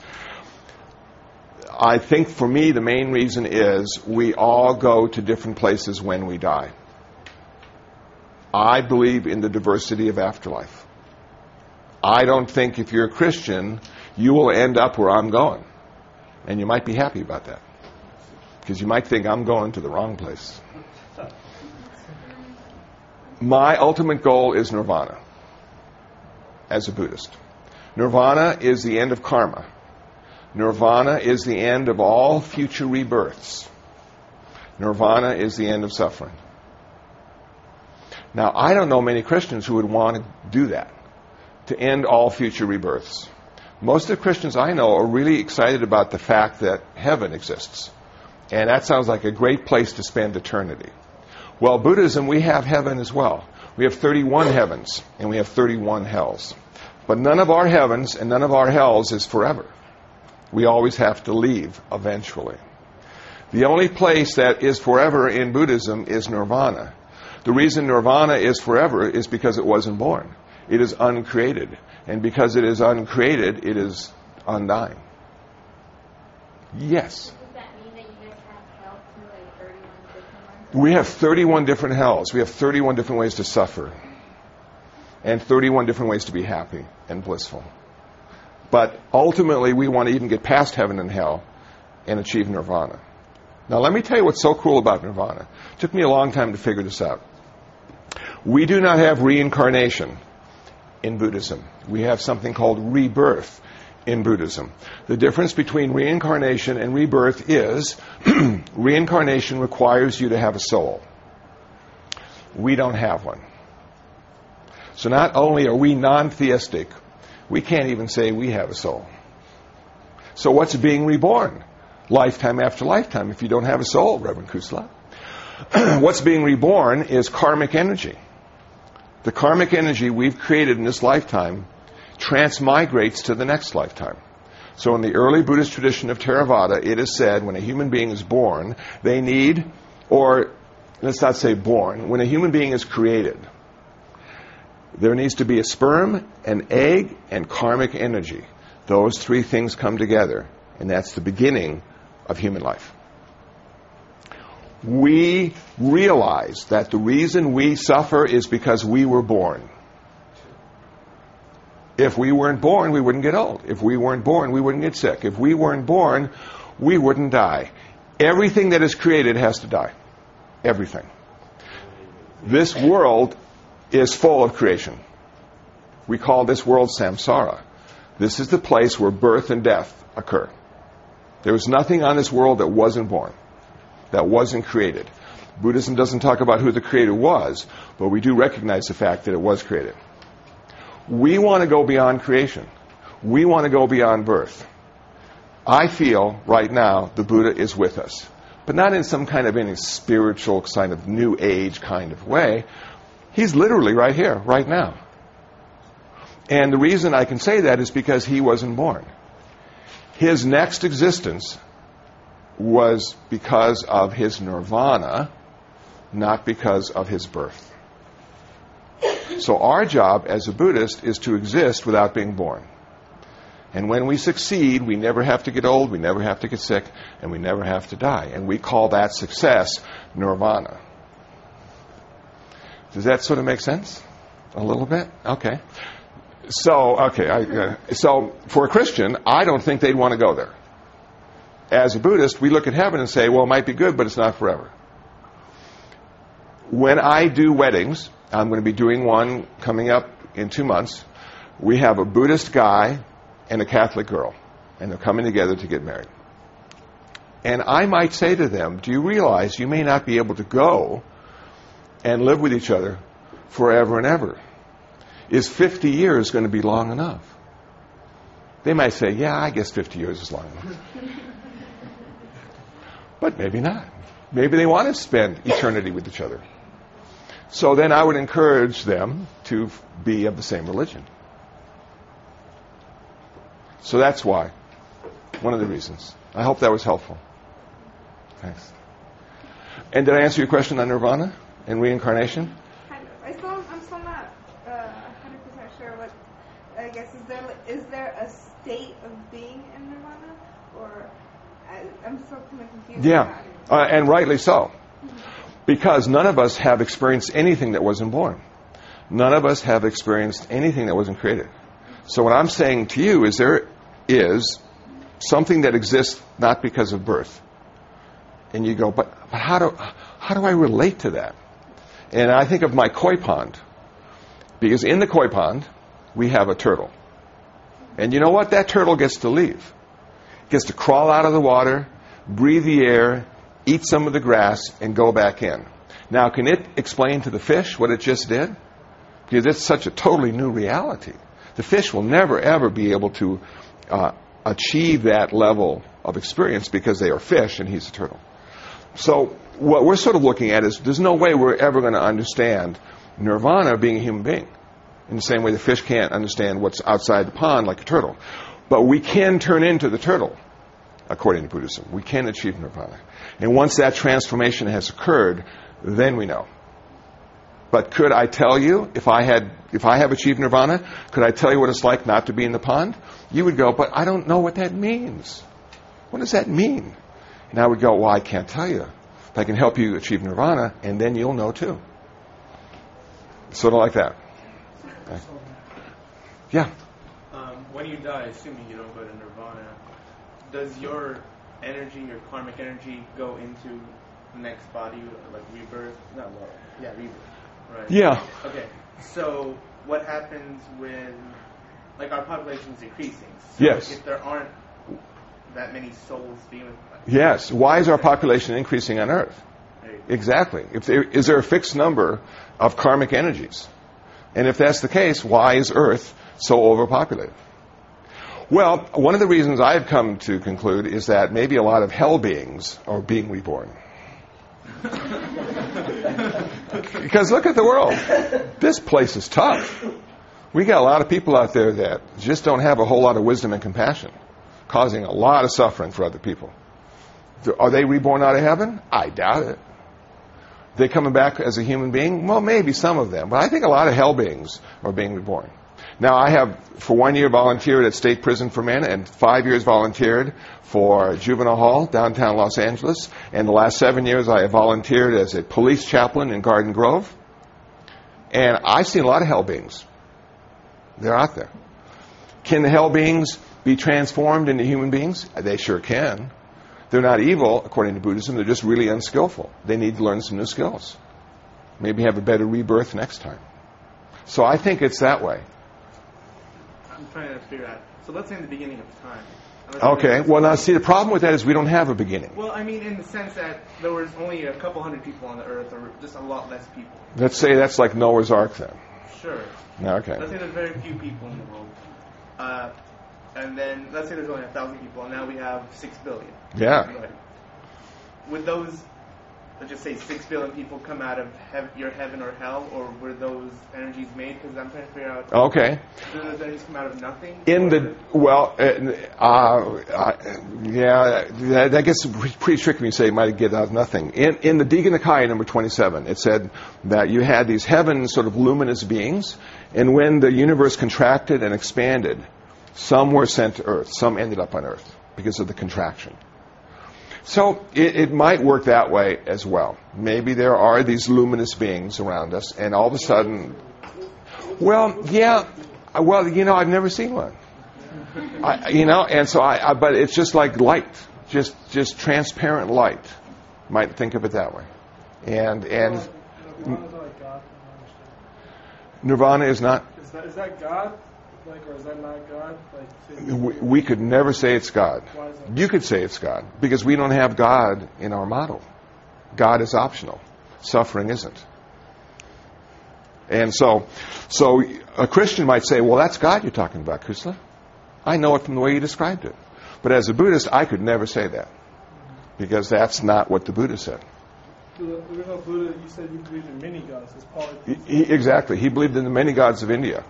I think for me the main reason is we all go to different places when we die. I believe in the diversity of afterlife. I don't think if you're a Christian, you will end up where I'm going. And you might be happy about that. Because you might think I'm going to the wrong place. My ultimate goal is nirvana as a Buddhist. Nirvana is the end of karma. Nirvana is the end of all future rebirths. Nirvana is the end of suffering. Now, I don't know many Christians who would want to do that, to end all future rebirths. Most of the Christians I know are really excited about the fact that heaven exists. And that sounds like a great place to spend eternity. Well, Buddhism, we have heaven as well. We have 31 heavens and we have 31 hells. But none of our heavens and none of our hells is forever. We always have to leave eventually. The only place that is forever in Buddhism is nirvana. The reason nirvana is forever is because it wasn't born. It is uncreated. And because it is uncreated, it is undying. Yes. That that have like 31 different ones? We have 31 different hells. We have 31 different ways to suffer. And 31 different ways to be happy and blissful. But ultimately, we want to even get past heaven and hell and achieve nirvana. Now, let me tell you what's so cool about nirvana. It took me a long time to figure this out. We do not have reincarnation in Buddhism. We have something called rebirth in Buddhism. The difference between reincarnation and rebirth is <clears throat> reincarnation requires you to have a soul. We don't have one. So not only are we non theistic, we can't even say we have a soul. So what's being reborn? Lifetime after lifetime if you don't have a soul, Reverend Kusala. <clears throat> what's being reborn is karmic energy. The karmic energy we've created in this lifetime transmigrates to the next lifetime. So in the early Buddhist tradition of Theravada, it is said when a human being is born, they need, or let's not say born, when a human being is created, there needs to be a sperm, an egg, and karmic energy. Those three things come together, and that's the beginning of human life. We realize that the reason we suffer is because we were born. If we weren't born, we wouldn't get old. If we weren't born, we wouldn't get sick. If we weren't born, we wouldn't die. Everything that is created has to die. Everything. This world is full of creation. We call this world samsara. This is the place where birth and death occur. There was nothing on this world that wasn't born, that wasn't created. Buddhism doesn't talk about who the creator was, but we do recognize the fact that it was created. We want to go beyond creation. We want to go beyond birth. I feel right now the Buddha is with us, but not in some kind of any spiritual kind of new age kind of way. He's literally right here, right now. And the reason I can say that is because he wasn't born. His next existence was because of his nirvana, not because of his birth. So our job as a Buddhist is to exist without being born. And when we succeed, we never have to get old, we never have to get sick, and we never have to die. And we call that success nirvana. Does that sort of make sense? A little bit? Okay. So, okay, I, uh, so for a Christian, I don't think they'd want to go there. As a Buddhist, we look at heaven and say, well, it might be good, but it's not forever. When I do weddings, I'm going to be doing one coming up in two months. We have a Buddhist guy and a Catholic girl, and they're coming together to get married. And I might say to them, Do you realize you may not be able to go and live with each other forever and ever? Is 50 years going to be long enough? They might say, Yeah, I guess 50 years is long enough. <laughs> but maybe not. Maybe they want to spend eternity with each other. So then I would encourage them to be of the same religion. So that's why. One of the reasons. I hope that was helpful. Thanks. And did I answer your question on nirvana and reincarnation? Kind of. I still, I'm still not uh, 100% sure what. I guess is there like, is there a state of being in nirvana, or I, I'm still kind of confused. Yeah, uh, and rightly so. Because none of us have experienced anything that wasn't born. None of us have experienced anything that wasn't created. So what I'm saying to you is there is something that exists not because of birth. And you go, but, but how, do, how do I relate to that? And I think of my koi pond. Because in the koi pond, we have a turtle. And you know what? That turtle gets to leave. It Gets to crawl out of the water, breathe the air, eat some of the grass, and go back in. Now, can it explain to the fish what it just did? Because it's such a totally new reality. The fish will never, ever be able to uh, achieve that level of experience because they are fish and he's a turtle. So, what we're sort of looking at is there's no way we're ever going to understand nirvana being a human being. In the same way the fish can't understand what's outside the pond like a turtle. But we can turn into the turtle according to Buddhism. We can achieve nirvana. And once that transformation has occurred, then we know. But could I tell you if I had if I have achieved nirvana, could I tell you what it's like not to be in the pond? You would go, but I don't know what that means. What does that mean? And I would go, well, I can't tell you. But I can help you achieve nirvana, and then you'll know too. Sort of like that. Okay. Yeah. Um, when you die, assuming you don't go to nirvana, does your energy, your karmic energy, go into the next body, like rebirth? Not well, yeah, rebirth, right? Yeah. Okay, so what happens when, like, our population is increasing? So Yes. If there aren't that many souls being with Yes. Why is our population increasing on Earth? Exactly. If there, is there a fixed number of karmic energies? And if that's the case, why is Earth so overpopulated? Well, one of the reasons I've come to conclude is that maybe a lot of hell beings are being reborn. <laughs> because look at the world. This place is tough. We got a lot of people out there that just don't have a whole lot of wisdom and compassion, causing a lot of suffering for other people. Are they reborn out of heaven? I doubt it. They coming back as a human being? Well, maybe some of them, but I think a lot of hell beings are being reborn. Now, I have for one year volunteered at state prison for men, and five years volunteered for juvenile hall downtown Los Angeles. And the last seven years, I have volunteered as a police chaplain in Garden Grove. And I've seen a lot of hell beings. They're out there. Can the hell beings be transformed into human beings? They sure can. They're not evil, according to Buddhism. They're just really unskillful. They need to learn some new skills. Maybe have a better rebirth next time. So I think it's that way. I'm trying to figure out. So let's say in the beginning of time. Okay. Well, now see, the problem with that is we don't have a beginning. Well, I mean, in the sense that there was only a couple hundred people on the earth, or just a lot less people. Let's say that's like Noah's Ark then. Sure. Okay. Let's say there's very few people in the world. Uh, and then let's say there's only a thousand people, and now we have six billion. Yeah. Right. Would those, let's just say, six billion people come out of hev- your heaven or hell, or were those energies made? Because I'm trying to figure out. Okay. Do those energies come out of nothing? In the well, uh, uh, yeah, that, that gets pretty tricky when you say it might get out of nothing. In, in the Digha Nikaya number 27, it said that you had these heaven sort of luminous beings, and when the universe contracted and expanded, some were sent to Earth, some ended up on Earth because of the contraction. So it, it might work that way as well. Maybe there are these luminous beings around us, and all of a sudden, well, yeah, well, you know, I've never seen one. I, you know, and so I, I, but it's just like light, just just transparent light. Might think of it that way, and and Nirvana is like God. from my understanding. nirvana is not. Is that is that God? Like, or is that not God? Like, We, we could never say it's God. why is that? You could say it's God because we don't have God in our model. God is optional. Suffering isn't. And so, so a Christian might say, "Well, that's God you're talking about, Kusala. I know it from the way you described it." But as a Buddhist, I could never say that because that's not what the Buddha said. The original Buddha, you said you believed in many gods. It's probably He, he- exactly. He believed in the many gods of India.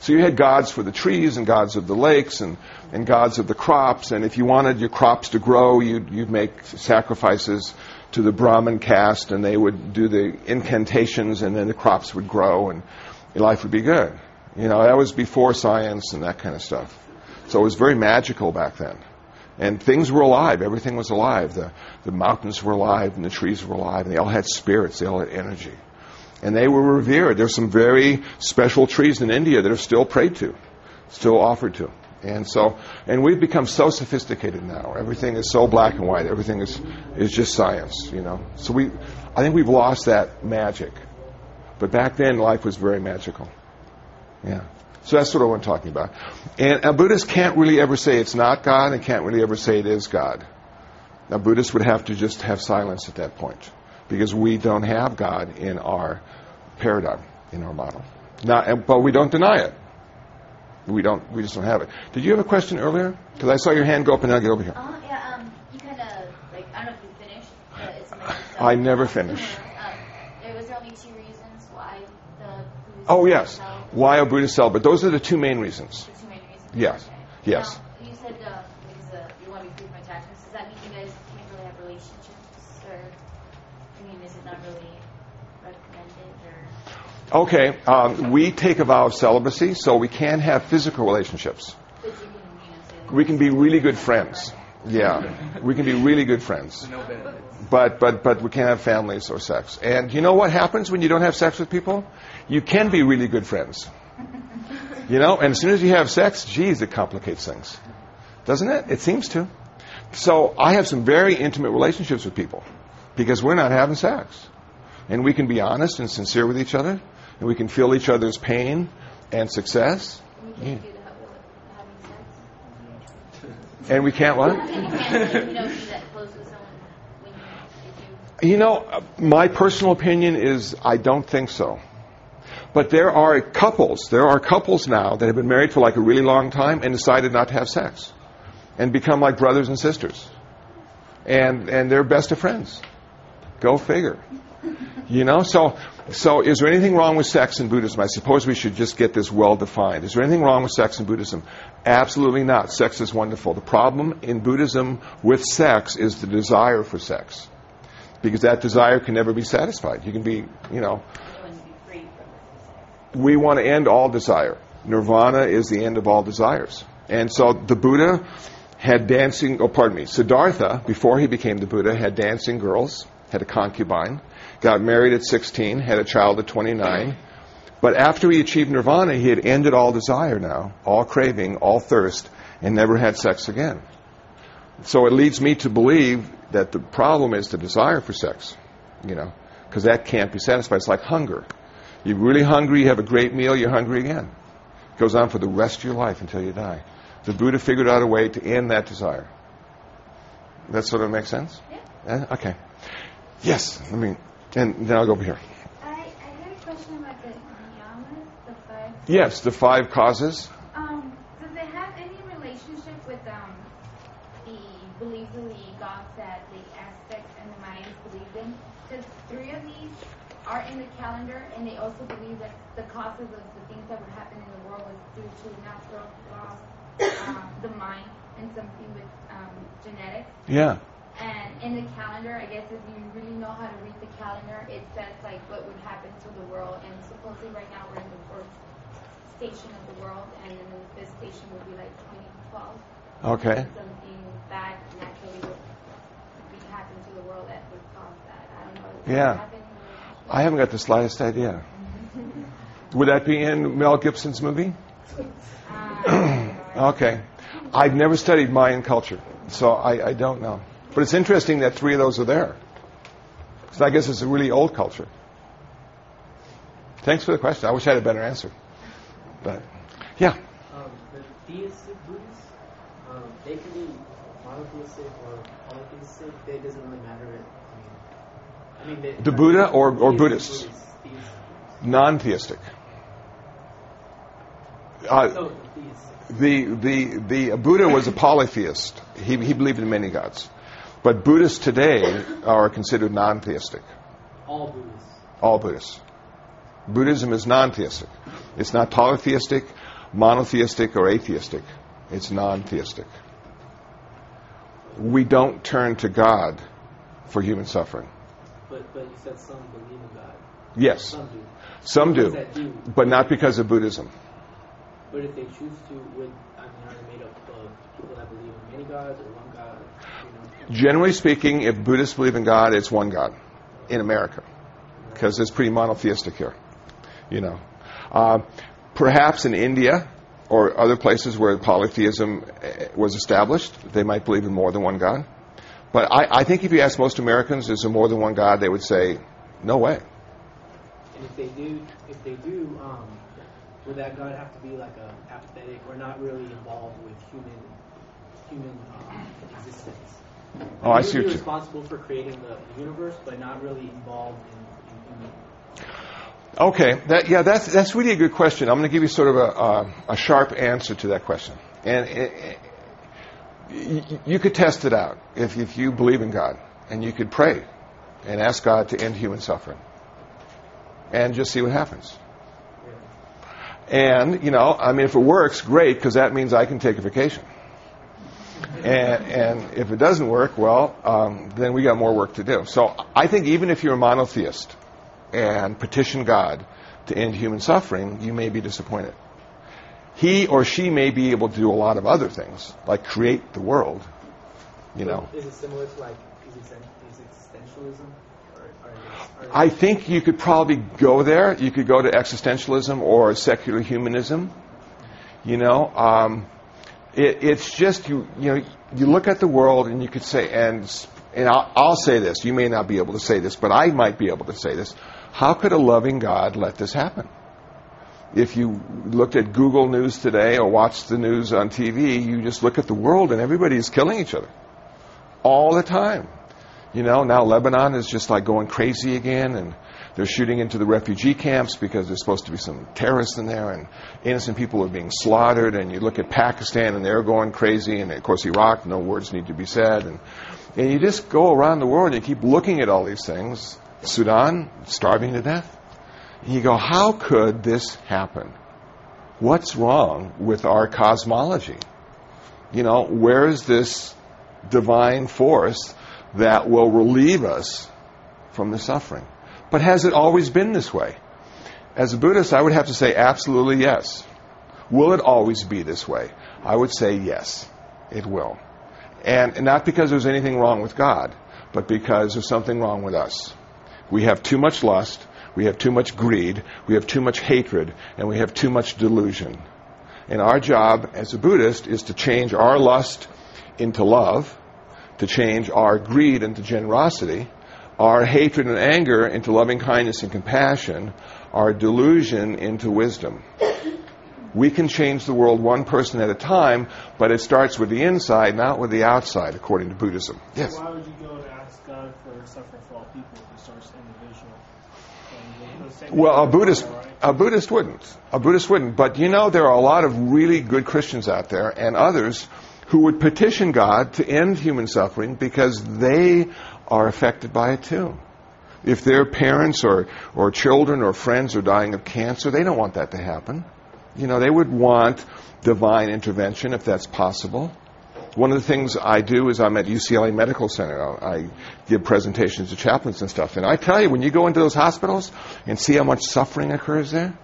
So you had gods for the trees and gods of the lakes and, and gods of the crops. And if you wanted your crops to grow, you'd, you'd make sacrifices to the Brahmin caste and they would do the incantations and then the crops would grow and your life would be good. You know, that was before science and that kind of stuff. So it was very magical back then. And things were alive. Everything was alive. The, the mountains were alive and the trees were alive and they all had spirits. They all had energy and they were revered. There's some very special trees in India that are still prayed to, still offered to. And so, and we've become so sophisticated now. Everything is so black and white. Everything is, is just science, you know. So we, I think we've lost that magic. But back then, life was very magical. Yeah. So that's what I'm talking about. And a Buddhist can't really ever say it's not God and can't really ever say it is God. Now, Buddhists would have to just have silence at that point because we don't have God in our paradigm, in our model. Not, but we don't deny it. We don't. We just don't have it. Did you have a question earlier? Because I saw your hand go up, and I'll get over here. Uh, yeah, um, you kind of, like, I don't know if you finished, but. I never finish. Um, there was only two reasons why the Oh yes. fell. Why are Buddhists celibate? Those are the two main reasons. The two main reasons. Yes. Okay. Yes. Now, you said uh, because uh, you want to be free from attachments. Okay, um, we take a vow of celibacy, so we can have physical relationships. But you can, you know, say like, We can be really good friends. Yeah, we can be really good friends. But but but we can't have families or sex. And you know what happens when you don't have sex with people? You can be really good friends. You know, and as soon as you have sex, geez, it complicates things, doesn't it? It seems to. So I have some very intimate relationships with people because we're not having sex, and we can be honest and sincere with each other, and we can feel each other's pain and success, we can't do that with having sex. and we can't what? You know, be that close with someone when you, if you You know, my personal opinion is I don't think so. But there are couples, there are couples now that have been married for like a really long time and decided not to have sex and become like brothers and sisters. And and they're best of friends. Go figure. You know, so so is there anything wrong with sex in Buddhism? I suppose we should just get this well defined. Is there anything wrong with sex in Buddhism? Absolutely not. Sex is wonderful. The problem in Buddhism with sex is the desire for sex. Because that desire can never be satisfied. You can be, you know, we want to end all desire. Nirvana is the end of all desires. And so the Buddha had dancing, oh, pardon me, Siddhartha, before he became the Buddha, had dancing girls, had a concubine, got married at 16, had a child at 29. But after he achieved nirvana, he had ended all desire now, all craving, all thirst, and never had sex again. So it leads me to believe that the problem is the desire for sex, you know, because that can't be satisfied. It's like hunger. You're really hungry, you have a great meal, you're hungry again. It goes on for the rest of your life until you die. The Buddha figured out a way to end that desire. That sort of makes sense? Yeah. Okay. Yes, let me, and then I'll go over here. I, I had a question about the niyamas, the five. Yes, the five causes. Um, does it have any relationship with um, the beliefs of the gods that the Aztecs and the Mayans believed in? Because three of these are in the calendar, and they also believe that the causes of the things that would happen in the world was due to natural laws, um, the mind, and something with um, genetics. Yeah. And in the calendar, I guess if you know how to read the calendar, it says like what would happen to the world. And supposedly right now we're in the fourth station of the world, and then the fifth station would be like 2012. Okay. Something bad naturally would be happen to the world that would cause that. I don't know. Yeah. I haven't got the slightest idea. <laughs> Would that be in Mel Gibson's movie? Uh, <clears throat> Okay. I've never studied Mayan culture, so I, I don't know. But it's interesting that three of those are there. So I guess it's a really old culture. Thanks for the question. I wish I had a better answer. But, yeah. Um, the theistic Buddhists, um, they can be monotheistic or polytheistic. It doesn't really matter. I mean, I mean they, The Buddha or- or Buddhists? Buddhists. Non theistic. Uh, No, theistic. the, the, the Buddha was a polytheist. He, he believed in many gods. But Buddhists today are considered non theistic. All Buddhists. All Buddhists. Buddhism is non theistic. It's not polytheistic, monotheistic, or atheistic. It's non theistic. We don't turn to God for human suffering. But but you said some believe in God. Yes, Some do. some do, do. but not because of Buddhism. But if they choose to, would I mean, are they made up of people that believe in many gods or one God? You know. Generally speaking, if Buddhists believe in God, it's one God in America because it's pretty monotheistic here. You know, uh, perhaps in India or other places where polytheism eh, was established, they might believe in more than one God. But I, I think if you ask most Americans, is there more than one God? They would say, no way. And if they do, if they do, um, would that God have to be like a apathetic or not really involved with human human um, existence? Oh, I see be responsible for creating the, universe, but not really involved in, in human. Okay, that, yeah, that's, that's really a good question. I'm going to give you sort of a, a, a sharp answer to that question. And it, you, you could test it out if, if you believe in God, and you could pray and ask God to end human suffering, and just see what happens. And you know, I mean, if it works, great, because that means I can take a vacation. And, and if it doesn't work, well, um, then we got more work to do. So I think even if you're a monotheist, and petition God to end human suffering, you may be disappointed. He or she may be able to do a lot of other things, like create the world. You know, Is it similar to like existentialism? I think you could probably go there. You could go to existentialism or secular humanism. You know, um, it, it's just you. You know, you look at the world and you could say, and and I'll, I'll say this. You may not be able to say this, but I might be able to say this. How could a loving God let this happen? If you looked at Google News today or watched the news on TV, you just look at the world and everybody is killing each other all the time. You know, now Lebanon is just like going crazy again, and they're shooting into the refugee camps because there's supposed to be some terrorists in there, and innocent people are being slaughtered. And you look at Pakistan, and they're going crazy, and of course Iraq, no words need to be said. And, and you just go around the world and you keep looking at all these things. Sudan, starving to death. And you go, how could this happen? What's wrong with our cosmology? You know, where is this divine force that will relieve us from the suffering. But has it always been this way? As a Buddhist, I would have to say absolutely yes. Will it always be this way? I would say yes, it will. And not because there's anything wrong with God, but because there's something wrong with us. We have too much lust, we have too much greed, we have too much hatred, and we have too much delusion. And our job as a Buddhist is to change our lust into love, to change our greed into generosity, our hatred and anger into loving kindness and compassion, our delusion into wisdom. We can change the world one person at a time, but it starts with the inside, not with the outside, according to Buddhism. Yes? Why would you go to ask God for suffering for all people if it starts individual? And the same thing Well, a Buddhist, a Buddhist wouldn't. A Buddhist wouldn't. But you know, there are a lot of really good Christians out there and others who would petition God to end human suffering because they are affected by it too. If their parents or, or children or friends are dying of cancer, they don't want that to happen. You know, they would want divine intervention if that's possible. One of the things I do is I'm at UCLA Medical Center. I give presentations to chaplains and stuff. And I tell you, when you go into those hospitals and see how much suffering occurs there,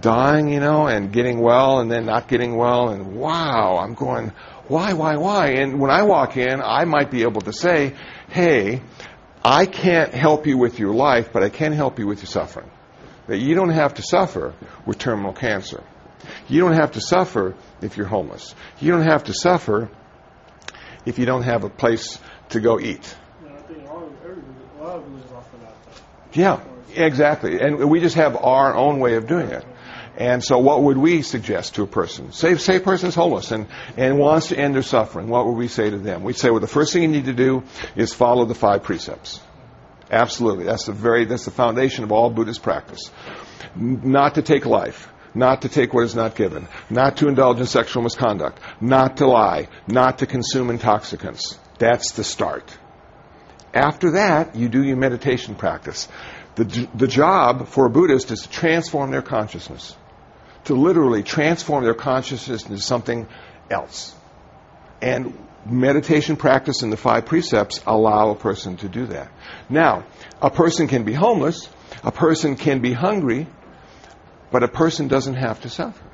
dying, you know, and getting well and then not getting well, and wow, I'm going, why, why, why? And when I walk in, I might be able to say, hey, I can't help you with your life, but I can help you with your suffering. That you don't have to suffer with terminal cancer. You don't have to suffer if you're homeless. You don't have to suffer if you don't have a place to go eat. Yeah, exactly. And we just have our own way of doing it. And so what would we suggest to a person? Say, say a person's homeless and, and wants to end their suffering. What would we say to them? We'd say, well, the first thing you need to do is follow the five precepts. Absolutely. That's the very, that's the foundation of all Buddhist practice. Not to take life. Not to take what is not given. Not to indulge in sexual misconduct. Not to lie. Not to consume intoxicants. That's the start. After that, you do your meditation practice. The, the job for a Buddhist is to transform their consciousness. To literally transform their consciousness into something else. And meditation practice and the five precepts allow a person to do that. Now, a person can be homeless, a person can be hungry, but a person doesn't have to suffer.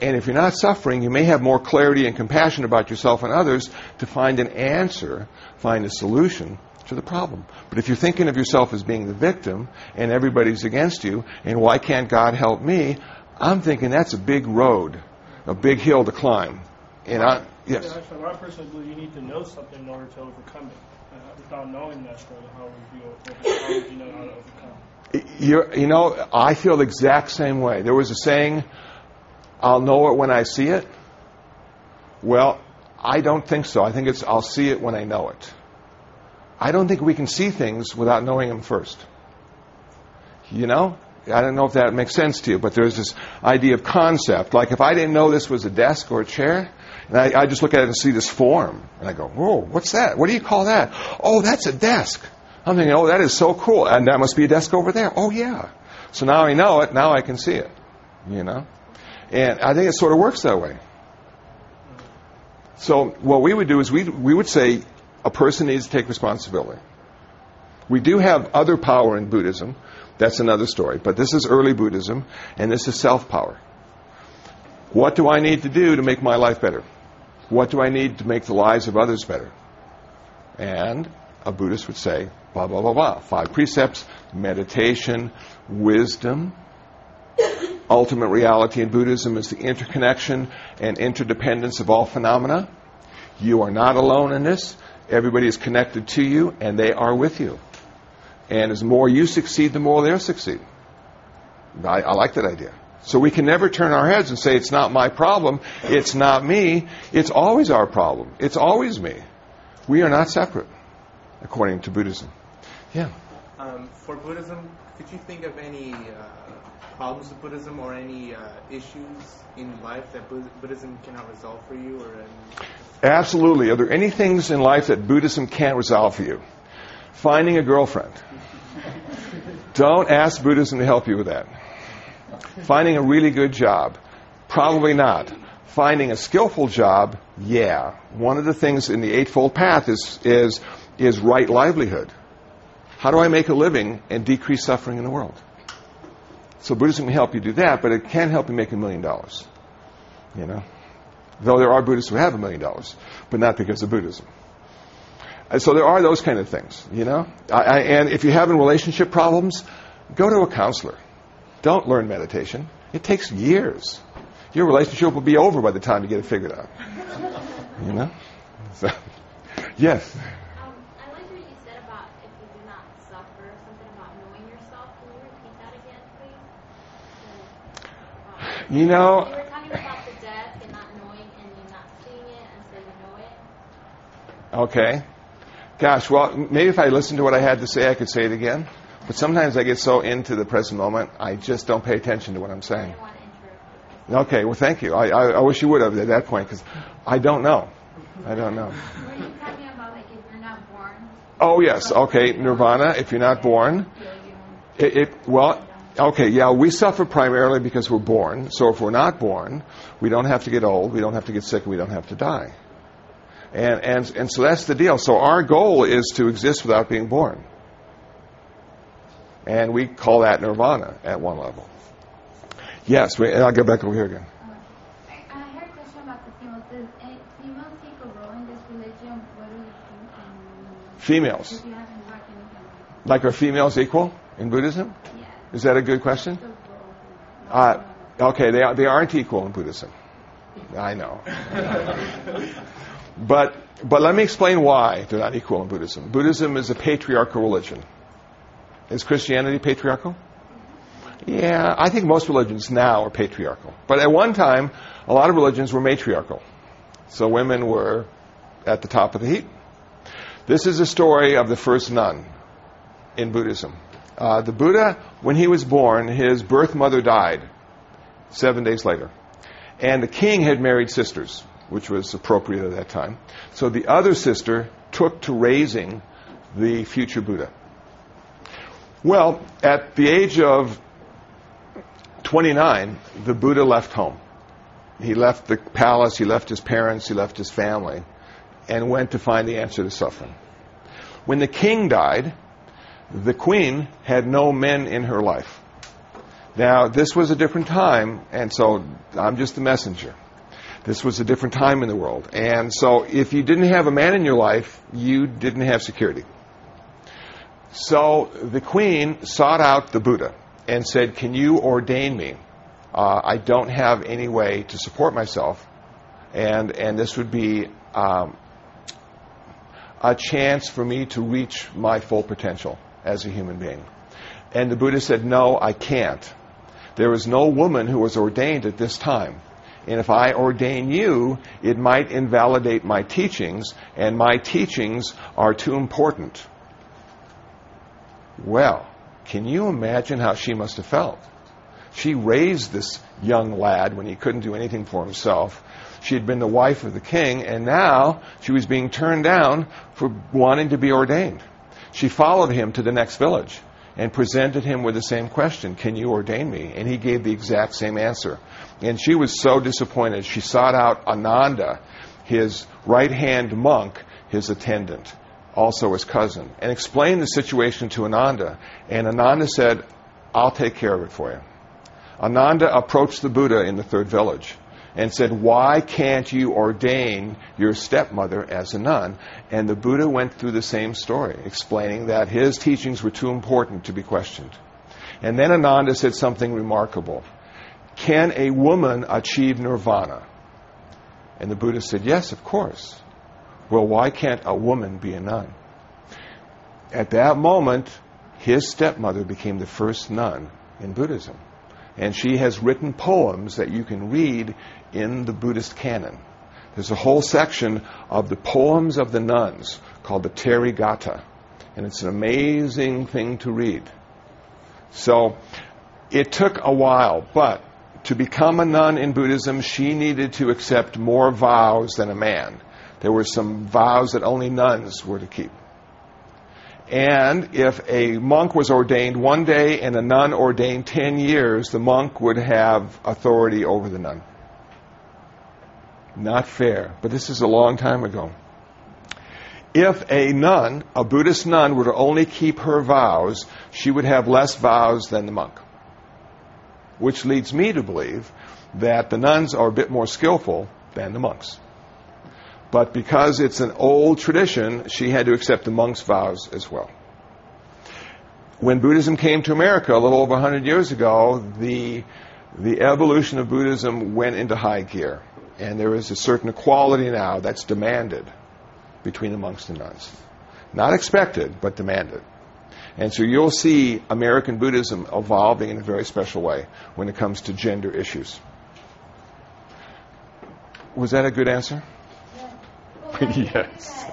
And if you're not suffering, you may have more clarity and compassion about yourself and others to find an answer, find a solution to the problem. But if you're thinking of yourself as being the victim and everybody's against you, and why can't God help me? I'm thinking that's a big road, a big hill to climb. And I, yes. Yeah, actually, I personally believe you need to know something in order to overcome it. Uh, without knowing that struggle, how would you, how would you know how to overcome? You're, you know, I feel the exact same way. There was a saying, I'll know it when I see it. Well, I don't think so. I think it's I'll see it when I know it. I don't think we can see things without knowing them first. You know? I don't know if that makes sense to you, but there's this idea of concept. Like if I didn't know this was a desk or a chair, and I, I just look at it and see this form, and I go, whoa, what's that? What do you call that? Oh, that's a desk. I'm thinking, oh, that is so cool. And that must be a desk over there. Oh, yeah. So now I know it. Now I can see it. You know? And I think it sort of works that way. So what we would do is we, we would say a person needs to take responsibility. We do have other power in Buddhism That's another story. But this is early Buddhism, and this is self power. What do I need to do to make my life better? What do I need to make the lives of others better? And a Buddhist would say, blah, blah, blah, blah. Five precepts, meditation, wisdom. Ultimate reality in Buddhism is the interconnection and interdependence of all phenomena. You are not alone in this. Everybody is connected to you, and they are with you. And as more you succeed, the more they'll succeed. I, I like that idea. So we can never turn our heads and say, it's not my problem, it's not me. It's always our problem. It's always me. We are not separate, according to Buddhism. Yeah. Um, for Buddhism, could you think of any uh, problems with Buddhism or any uh, issues in life that Buddhism cannot resolve for you? Or any... Absolutely. Are there any things in life that Buddhism can't resolve for you? Finding a girlfriend. Don't ask Buddhism to help you with that. Finding a really good job. Probably not. Finding a skillful job, yeah. One of the things in the Eightfold Path is, is, is right livelihood. How do I make a living and decrease suffering in the world? So Buddhism can help you do that, but it can't help you make a million dollars. You know? Though there are Buddhists who have a million dollars, but not because of Buddhism. And so there are those kind of things, you know? I, I, and if you're having relationship problems, go to a counselor. Don't learn meditation. It takes years. Your relationship will be over by the time you get it figured out. <laughs> You know? So, yes. Um, I like what you said about if you do not suffer, something about knowing yourself. Can you repeat that again, please? So, um, You know, you were talking about the death and not knowing and you not seeing it until you know it. Okay. Gosh, well, maybe if I listened to what I had to say, I could say it again. But sometimes I get so into the present moment, I just don't pay attention to what I'm saying. didn't want to interrupt. Okay, well, thank you. I, I, I wish you would have at that point because I don't know. I don't know. Were you talking about like if you're not born? Oh, yes. Okay, nirvana, if you're not born. It, it, well, okay, yeah, we suffer primarily because we're born. So if we're not born, we don't have to get old, we don't have to get sick, we don't have to die. And, and, and so that's the deal. So our goal is to exist without being born. And we call that nirvana at one level. Yes, wait, and I'll get back over here again. I, I had a question about the females. Does females take a role in this religion? What do you think? Females. if you haven't talked anything about Like are females equal in Buddhism? Yeah. Is that a good question? Uh, okay, they, are, they aren't equal in Buddhism. I know. <laughs> but, but let me explain why they're not equal in Buddhism. Buddhism is a patriarchal religion. Is Christianity patriarchal? Yeah, I think most religions now are patriarchal. But at one time, a lot of religions were matriarchal. So women were at the top of the heap. This is a story of the first nun in Buddhism. Uh, the Buddha, when he was born, his birth mother died seven days later. And the king had married sisters, which was appropriate at that time. So the other sister took to raising the future Buddha. Well, at the age of 29, the Buddha left home. He left the palace, he left his parents, he left his family, and went to find the answer to suffering. When the king died, the queen had no men in her life. Now, this was a different time, and so I'm just the messenger. This was a different time in the world. And so if you didn't have a man in your life, you didn't have security. So the queen sought out the Buddha and said, Can you ordain me? Uh, I don't have any way to support myself, and, and this would be um, a chance for me to reach my full potential as a human being. And the Buddha said, No, I can't. There is no woman who was ordained at this time. And if I ordain you, it might invalidate my teachings, and my teachings are too important. Well, can you imagine how she must have felt? She raised this young lad when he couldn't do anything for himself. She had been the wife of the king, and now she was being turned down for wanting to be ordained. She followed him to the next village and presented him with the same question Can you ordain me? And he gave the exact same answer. And she was so disappointed. She sought out Ananda, his right hand monk, his attendant, also his cousin, and explained the situation to Ananda. And Ananda said, I'll take care of it for you. Ananda approached the Buddha in the third village and said, Why can't you ordain your stepmother as a nun? And the Buddha went through the same story, explaining that his teachings were too important to be questioned. And then Ananda said something remarkable Can a woman achieve nirvana? And the Buddha said, Yes, of course. Well, why can't a woman be a nun? At that moment, his stepmother became the first nun in Buddhism. And she has written poems that you can read in the Buddhist canon. There's a whole section of the poems of the nuns called the Therigatha. And it's an amazing thing to read. So it took a while, but to become a nun in Buddhism, she needed to accept more vows than a man. There were some vows that only nuns were to keep. And if a monk was ordained one day and a nun ordained 10 years, the monk would have authority over the nun. Not fair, but this is a long time ago. If a nun, a Buddhist nun, were to only keep her vows, she would have less vows than the monk. Which leads me to believe that the nuns are a bit more skillful than the monks. But because it's an old tradition, she had to accept the monk's vows as well. When Buddhism came to America a little over 100 years ago, the, the evolution of Buddhism went into high gear. And there is a certain equality now that's demanded between the monks and nuns. Not expected, but demanded. And so you'll see American Buddhism evolving in a very special way when it comes to gender issues. Was that a good answer? Well, <laughs> Yes.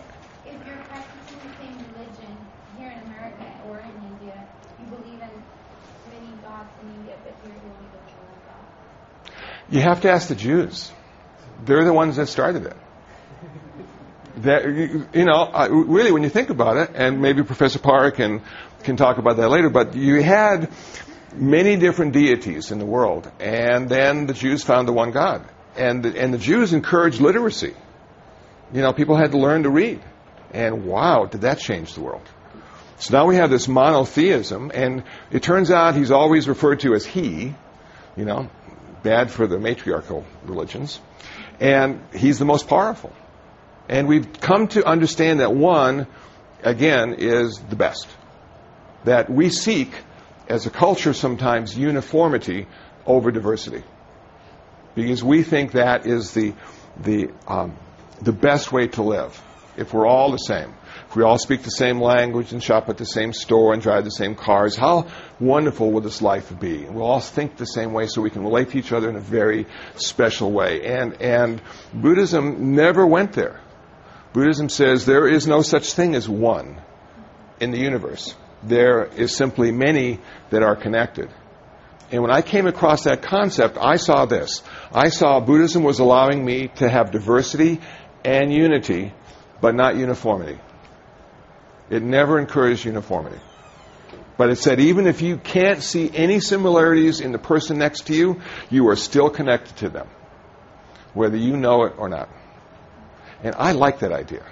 if you're practicing the same religion here in America or in India, you believe in many gods in India, but here you only believe in one God. You have to ask the Jews. They're the ones that started it. That, you know, really, when you think about it, and maybe Professor Parr can, can talk about that later, but you had many different deities in the world, and then the Jews found the one God. And the, and the Jews encouraged literacy. You know, people had to learn to read. And wow, did that change the world. So now we have this monotheism, and it turns out he's always referred to as he, you know, bad for the matriarchal religions. And he's the most powerful. And we've come to understand that one, again, is the best. That we seek, as a culture sometimes, uniformity over diversity. Because we think that is the, the, um, the best way to live. If we're all the same. If we all speak the same language and shop at the same store and drive the same cars, how wonderful will this life be? And we'll all think the same way so we can relate to each other in a very special way. And, and Buddhism never went there. Buddhism says there is no such thing as one in the universe. There is simply many that are connected. And when I came across that concept, I saw this. I saw Buddhism was allowing me to have diversity and unity, but not uniformity. It never encouraged uniformity. But it said even if you can't see any similarities in the person next to you, you are still connected to them, whether you know it or not. And I like that idea.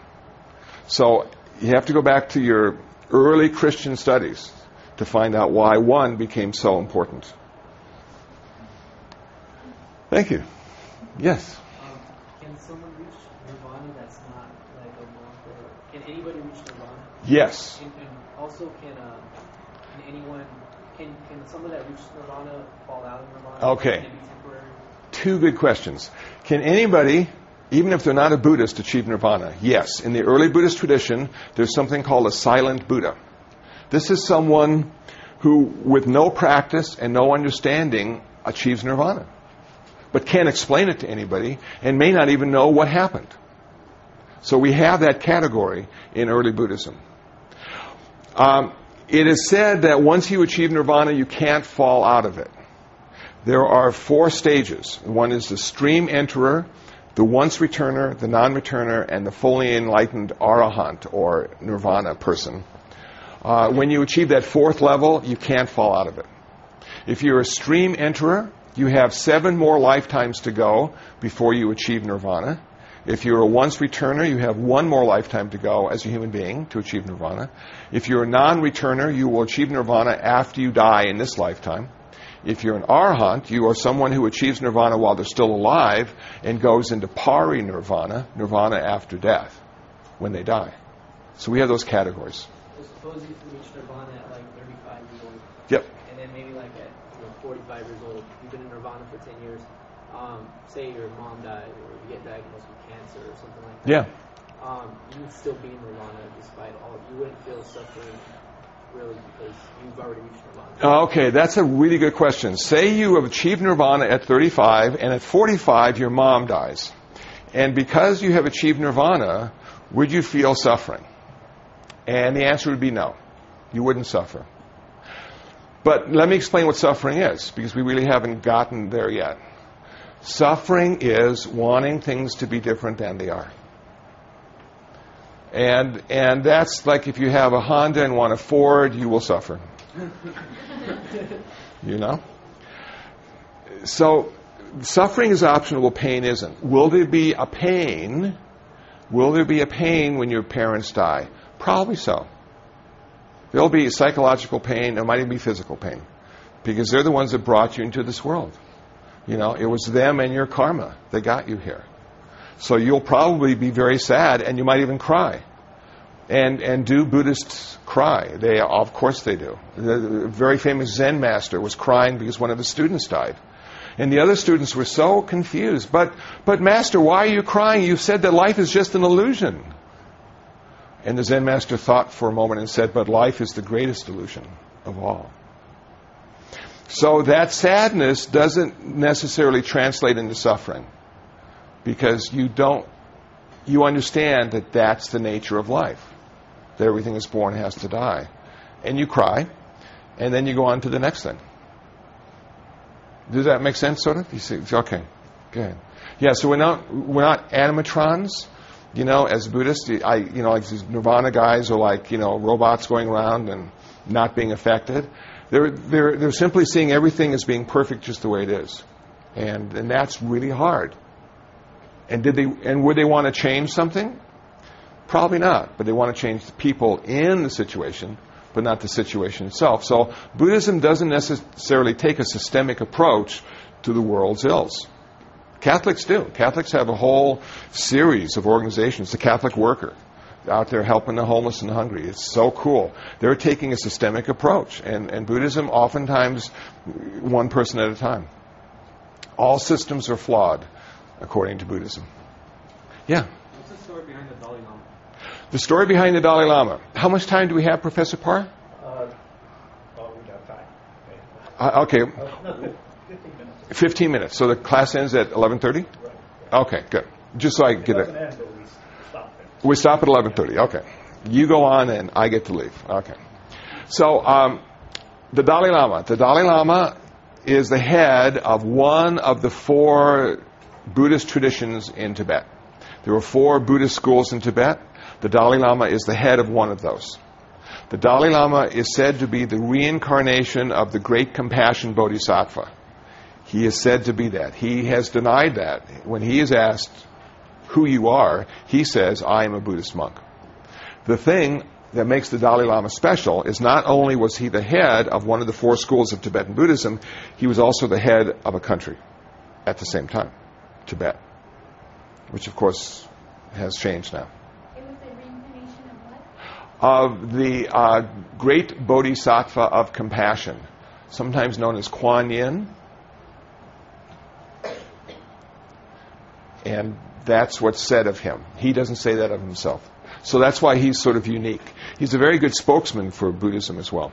So you have to go back to your early Christian studies to find out why one became so important. Thank you. Yes. Um, can someone reach nirvana that's not like a monk, or can anybody reach nirvana? Yes. And, and also, can uh, can anyone can can someone that reaches nirvana fall out of nirvana? Okay. Can it be temporary? Two good questions. Can anybody, even if they're not a Buddhist, achieve nirvana? Yes. In the early Buddhist tradition, there's something called a silent Buddha. This is someone who, with no practice and no understanding, achieves nirvana, but can't explain it to anybody and may not even know what happened. So we have that category in early Buddhism. Um, it is said that once you achieve nirvana, you can't fall out of it. There are four stages. One is the stream enterer, the once returner, the non returner, and the fully enlightened arahant or nirvana person. Uh, when you achieve that fourth level, you can't fall out of it. If you're a stream enterer, you have seven more lifetimes to go before you achieve nirvana. If you're a once returner, you have one more lifetime to go as a human being to achieve nirvana. If you're a non returner, you will achieve nirvana after you die in this lifetime. If you're an arhat, you are someone who achieves nirvana while they're still alive and goes into pari nirvana, nirvana after death, when they die. So we have those categories. So suppose you reach nirvana at like 35 years old, Yep. and then maybe like at you know 45 years old, you've been in nirvana for 10 years. Um, say your mom died, or you get diagnosed with cancer or something like that. Yeah. Um, you would still be in nirvana despite all. You wouldn't feel suffering really because you've already reached nirvana. Okay, that's a really good question. Say you have achieved nirvana at 35, and at 45, your mom dies. And because you have achieved nirvana, would you feel suffering? And the answer would be no. You wouldn't suffer. But let me explain what suffering is, because we really haven't gotten there yet. Suffering is wanting things to be different than they are. And, and that's like if you have a Honda and want a Ford, you will suffer. <laughs> you know? So, suffering is optional, pain isn't. Will there be a pain? Will there be a pain when your parents die? Probably so. There'll be psychological pain, there might even be physical pain. Because they're the ones that brought you into this world. You know, it was them and your karma that got you here. So you'll probably be very sad and you might even cry. And, and do Buddhists cry? They, of course they do. The, very famous Zen master was crying because one of his students died. And the other students were so confused. But, but master, why are you crying? You said that life is just an illusion. And the Zen master thought for a moment and said, but life is the greatest illusion of all. So that sadness doesn't necessarily translate into suffering because you don't you understand that that's the nature of life that everything is born has to die. And you cry and then you go on to the next thing. Does that make sense sort of? You see okay. Good yeah so we're not we're not animatrons you know as buddhists. I you know like these nirvana guys are like you know robots going around and not being affected they're they're they're simply seeing everything as being perfect just the way it is and and that's really hard and did they and would they want to change something? Probably not, but they want to change the people in the situation, but not the situation itself. So Buddhism doesn't necessarily take a systemic approach to the world's ills. Catholics do. Catholics have a whole series of organizations. The Catholic Worker out there helping the homeless and the hungry. It's so cool. They're taking a systemic approach, and, and Buddhism oftentimes one person at a time. All systems are flawed according to Buddhism. Yeah. What's the story behind the Dalai Lama? The story behind the Dalai Lama. How much time do we have, Professor Parr? Uh, well, we got time. Uh, okay, Uh, <laughs> no, 15 minutes. 15 minutes. So the class ends at 11:30. Right. Okay, good. Just so I It get it. We stop at 11:30. Okay. You go on, and I get to leave. Okay. So um, the Dalai Lama. The Dalai Lama is the head of one of the four Buddhist traditions in Tibet. There are four Buddhist schools in Tibet. The Dalai Lama is the head of one of those. The Dalai Lama is said to be the reincarnation of the great compassion bodhisattva. He is said to be that. He has denied that. When he is asked who you are, he says, I am a Buddhist monk. The thing that makes the Dalai Lama special is not only was he the head of one of the four schools of Tibetan Buddhism, he was also the head of a country at the same time, Tibet, which of course has changed now. It was a reincarnation of what? Of the uh, great bodhisattva of compassion, sometimes known as Kuan Yin. And that's what's said of him. He doesn't say that of himself. So that's why he's sort of unique. He's a very good spokesman for Buddhism as well.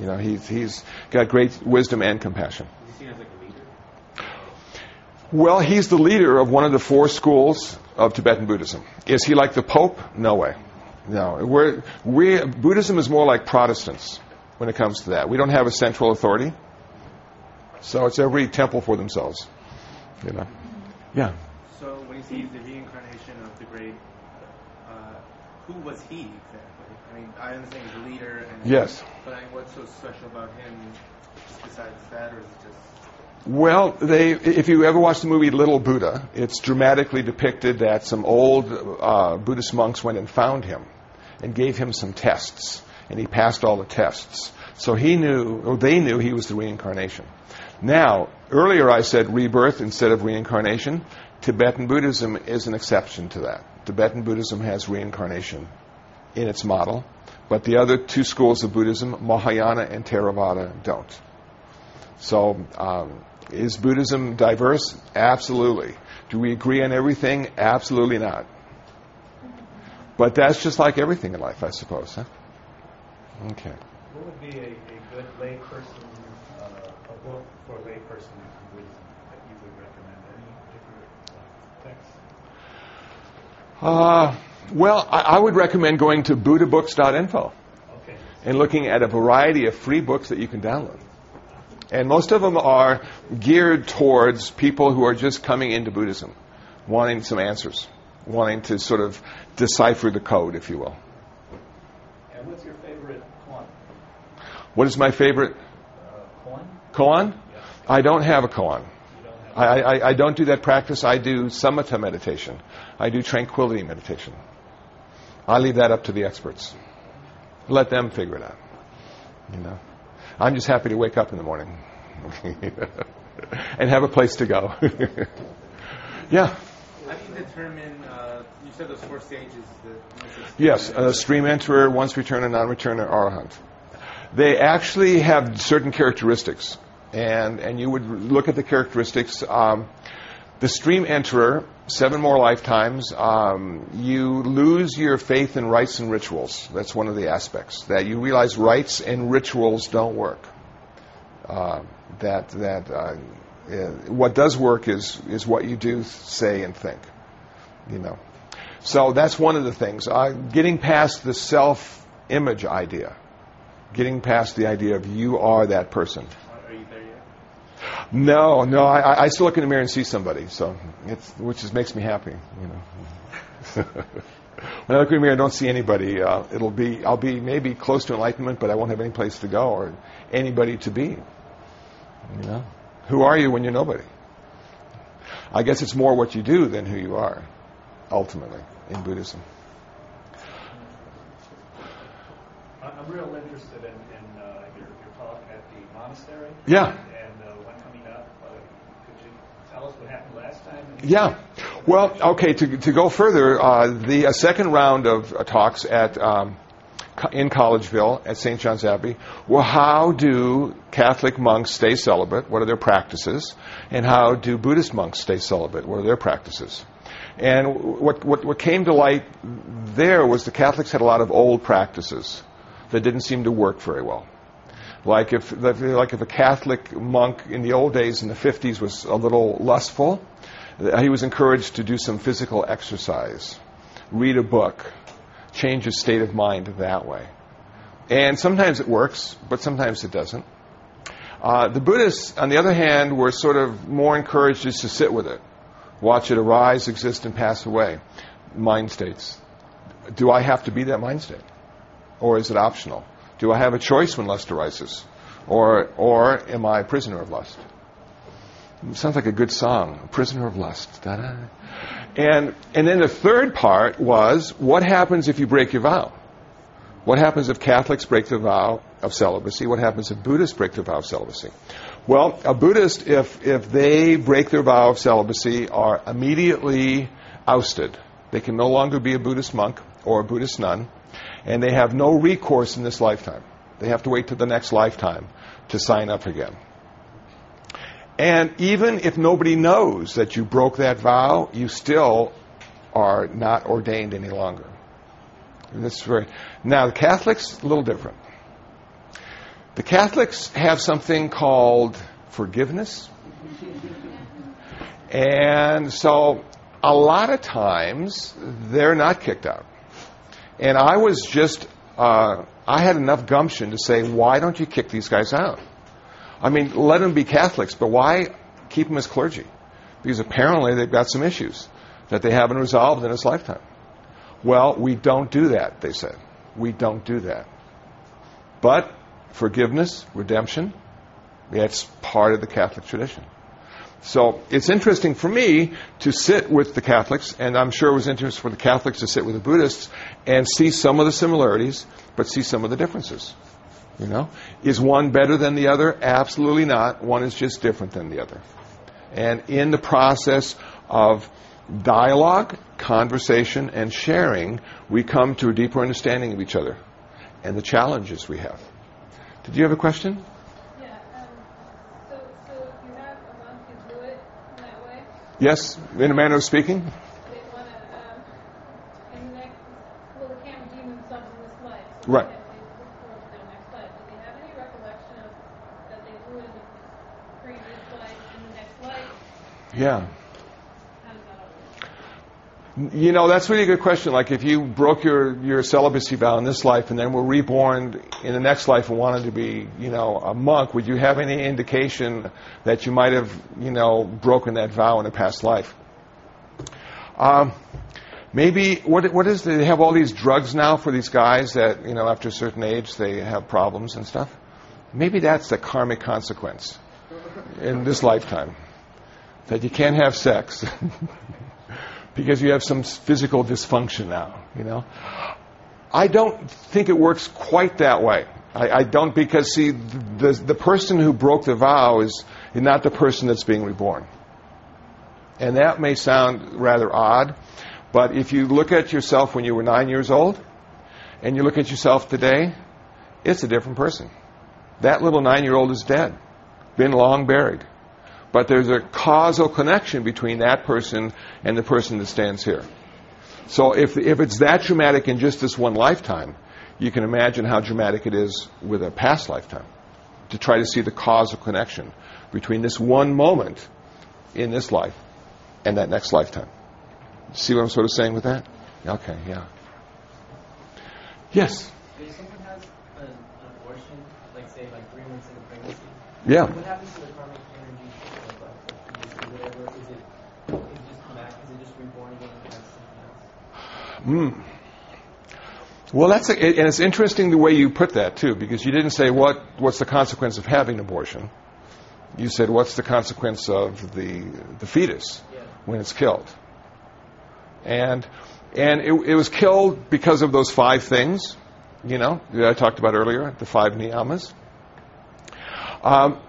You know, he's, he's got great wisdom and compassion. Is he seen as like a leader? Well, he's the leader of one of the four schools of Tibetan Buddhism. Is he like the Pope? No way. No. We're, we, Buddhism is more like Protestants when it comes to that. We don't have a central authority. So it's every temple for themselves. You know? Yeah. When the reincarnation of the great, uh, who was he exactly? I mean, I understand he's a leader, and Yes. But I mean, what's so special about him, just besides that, or is it just? Well, they, if you ever watch the movie Little Buddha, it's dramatically depicted that some old uh, Buddhist monks went and found him and gave him some tests, and he passed all the tests. So he knew, or they knew he was the reincarnation. Now, earlier I said rebirth instead of reincarnation. Tibetan Buddhism is an exception to that. Tibetan Buddhism has reincarnation in its model, but the other two schools of Buddhism, Mahayana and Theravada, don't. So, um, is Buddhism diverse? Absolutely. Do we agree on everything? Absolutely not. But that's just like everything in life, I suppose. Huh? Okay. What would be a, a good layperson, uh, a book for a layperson in Buddhism that you would recommend? Any particular uh, text? Uh, well, I, I would recommend going to buddhabooks.info Okay. and looking at a variety of free books that you can download. And most of them are geared towards people who are just coming into Buddhism, wanting some answers, wanting to sort of decipher the code, if you will. And what's your favorite koan? What is my favorite Uh, koan? koan? Yeah. I don't have a koan. You don't have I, I, I don't do that practice. I do samatha meditation. I do tranquility meditation. I leave that up to the experts. Let them figure it out. You know, I'm just happy to wake up in the morning <laughs> and have a place to go. <laughs> yeah. How do you determine? Uh, you said those four stages. Yes, a stream enterer, once returner, non-returner, arahant. They actually have certain characteristics, and and you would look at the characteristics. Um, the stream enterer, seven more lifetimes. Um, you lose your faith in rites and rituals. That's one of the aspects that you realize rites and rituals don't work. Uh, that that uh, uh, what does work is is what you do, say, and think. You know. So that's one of the things. Uh, getting past the self image idea, getting past the idea of you are that person. Are you there yet? No, no, I, I still look in the mirror and see somebody, so it's, which just makes me happy, you know. <laughs> when I look in the mirror and don't see anybody, uh, it'll be, I'll be maybe close to enlightenment, but I won't have any place to go or anybody to be. You know? Who are you when you're nobody? I guess it's more what you do than who you are, ultimately, in Buddhism. I- I'm real interested in, in uh, your, your talk at the monastery. Yeah. And uh, one coming up. Uh, could you tell us what happened last time? Yeah. Well, okay, to, to go further, uh, the uh, second round of uh, talks at um, in Collegeville at St. John's Abbey were how do Catholic monks stay celibate? What are their practices? And how do Buddhist monks stay celibate? What are their practices? And what, what, what came to light there was the Catholics had a lot of old practices that didn't seem to work very well. Like if, like if a Catholic monk in the old days in the 50s was a little lustful, he was encouraged to do some physical exercise, read a book, change his state of mind that way. And sometimes it works, but sometimes it doesn't. Uh, the Buddhists, on the other hand, were sort of more encouraged just to sit with it, watch it arise, exist, and pass away. Mind states. Do I have to be that mind state? Or is it optional? Do I have a choice when lust arises? Or, or am I a prisoner of lust? Sounds like a good song, Prisoner of Lust. Da-da. And, and then the third part was what happens if you break your vow? What happens if Catholics break the vow of celibacy? What happens if Buddhists break the vow of celibacy? Well, a Buddhist, if, if they break their vow of celibacy, are immediately ousted. They can no longer be a Buddhist monk or a Buddhist nun, and they have no recourse in this lifetime. They have to wait to the next lifetime to sign up again. And even if nobody knows that you broke that vow, you still are not ordained any longer. And this is very now the Catholics a little different. The Catholics have something called forgiveness, and so a lot of times they're not kicked out. And I was just uh, I had enough gumption to say, why don't you kick these guys out? I mean, let them be Catholics, but why keep them as clergy? Because apparently they've got some issues that they haven't resolved in this lifetime. Well, we don't do that, they said. We don't do that. But forgiveness, redemption, It's part of the Catholic tradition. So it's interesting for me to sit with the Catholics, and I'm sure it was interesting for the Catholics to sit with the Buddhists and see some of the similarities, but see some of the differences. You know, is one better than the other? Absolutely not. One is just different than the other. And in the process of dialogue, conversation, and sharing, we come to a deeper understanding of each other and the challenges we have. Did you have a question? Yeah, um, so, so you have a monk who do it in that way, Yes, in a manner of speaking? they want to, um, in well, they can't redeem themselves in this life. So Right. They, they look forward to their next life. Do they have any recollection of that they do it in the previous life, in the next life? Yeah. You know, that's really a good question. Like, if you broke your, your celibacy vow in this life and then were reborn in the next life and wanted to be, you know, a monk, would you have any indication that you might have, you know, broken that vow in a past life? Um, maybe, what, what is, the, they have all these drugs now for these guys that, you know, after a certain age they have problems and stuff? Maybe that's the karmic consequence in this lifetime. That you can't have sex. <laughs> because you have some physical dysfunction now, you know. I don't think it works quite that way. I, I don't because see the the person who broke the vow is not the person that's being reborn, and that may sound rather odd, but if you look at yourself when you were nine years old, and you look at yourself today, it's a different person. That little nine-year-old is dead, been long buried. But there's a causal connection between that person and the person that stands here. So if, if it's that dramatic in just this one lifetime, you can imagine how dramatic it is with a past lifetime. To try to see the causal connection between this one moment in this life and that next lifetime. See what I'm sort of saying with that? Okay, yeah. Yes. If someone has an, abortion, like say like three months into pregnancy, Yeah. what happens to the karmic energy of like the pregnancy, whatever? Is it is it just come back? Is it just reborn again as something else? Mm. Well, that's a, and it's interesting the way you put that too, because you didn't say what what's the consequence of having an abortion. You said what's the consequence of the the fetus Yeah. when it's killed, and and it, it was killed because of those five things, you know, that I talked about earlier, the five niyamas. Um,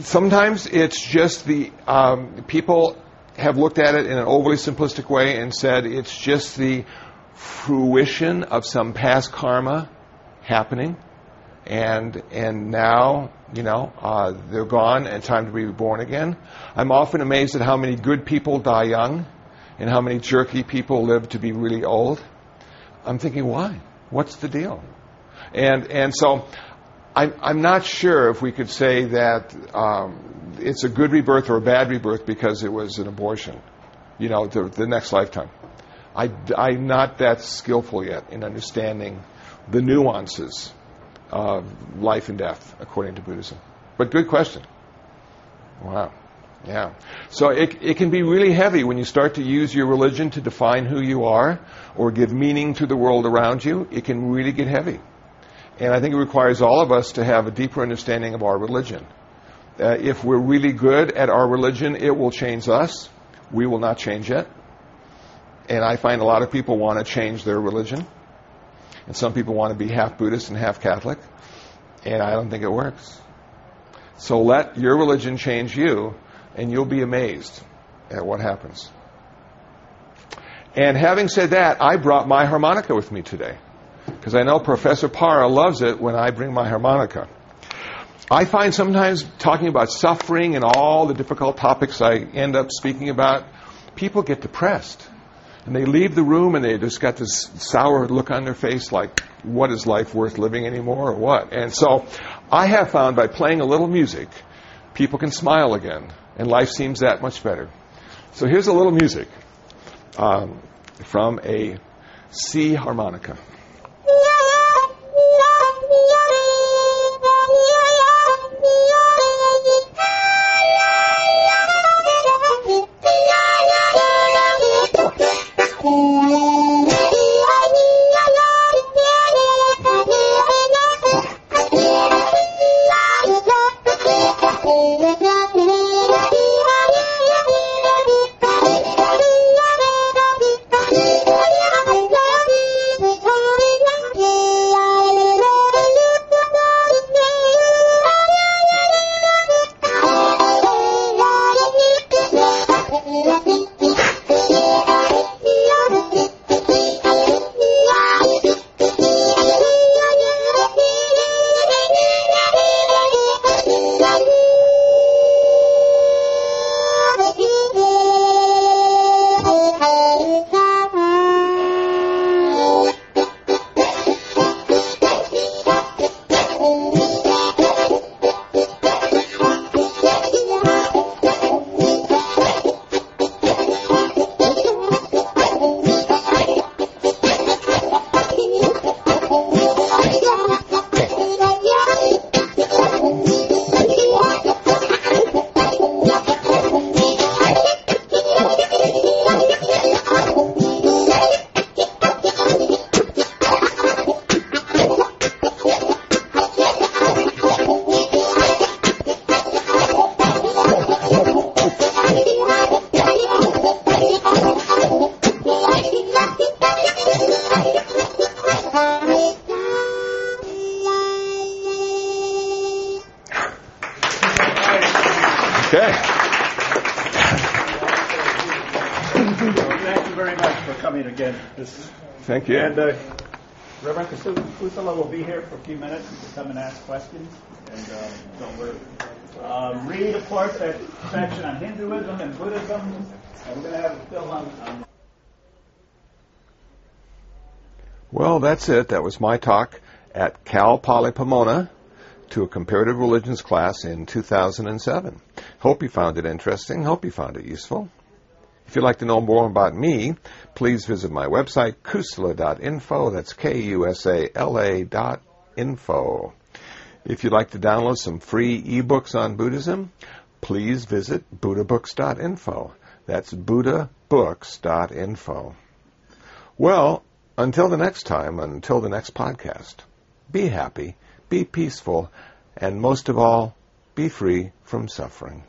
sometimes it's just the um, people have looked at it in an overly simplistic way and said it's just the fruition of some past karma happening, and and now you know uh, they're gone and time to be born again. I'm often amazed at how many good people die young, and how many jerky people live to be really old. I'm thinking, why? What's the deal? And and so. I'm, I'm not sure if we could say that um, it's a good rebirth or a bad rebirth because it was an abortion, you know, the, the next lifetime. I, I'm not that skillful yet in understanding the nuances of life and death according to Buddhism. But good question. Wow. Yeah. So it, it can be really heavy when you start to use your religion to define who you are or give meaning to the world around you. It can really get heavy. And I think it requires all of us to have a deeper understanding of our religion. Uh, if we're really good at our religion, it will change us. We will not change it. And I find a lot of people want to change their religion. And some people want to be half Buddhist and half Catholic. And I don't think it works. So let your religion change you, and you'll be amazed at what happens. And having said that, I brought my harmonica with me today. Because I know Professor Para loves it when I bring my harmonica. I find sometimes talking about suffering and all the difficult topics I end up speaking about, people get depressed. And they leave the room and they just got this sour look on their face like, what is life worth living anymore or what? And so I have found by playing a little music, people can smile again and life seems that much better. So here's a little music um, from a C harmonica. <laughs> يقول Thank you. and uh, Reverend Kusala will be here for a few minutes to come and ask questions. And uh, so we're, um, read, of course, that section on Hinduism and Buddhism. And we're going to have a film on, on Well, that's it. That was my talk at Cal Poly Pomona to a comparative religions class in 2007. Hope you found it interesting. Hope you found it useful. If you'd like to know more about me, please visit my website, kusala.info. That's K-U-S-A-L-A dot info. If you'd like to download some free ebooks on Buddhism, please visit buddhabooks.info. That's buddhabooks.info. Well, until the next time, until the next podcast, be happy, be peaceful, and most of all, be free from suffering.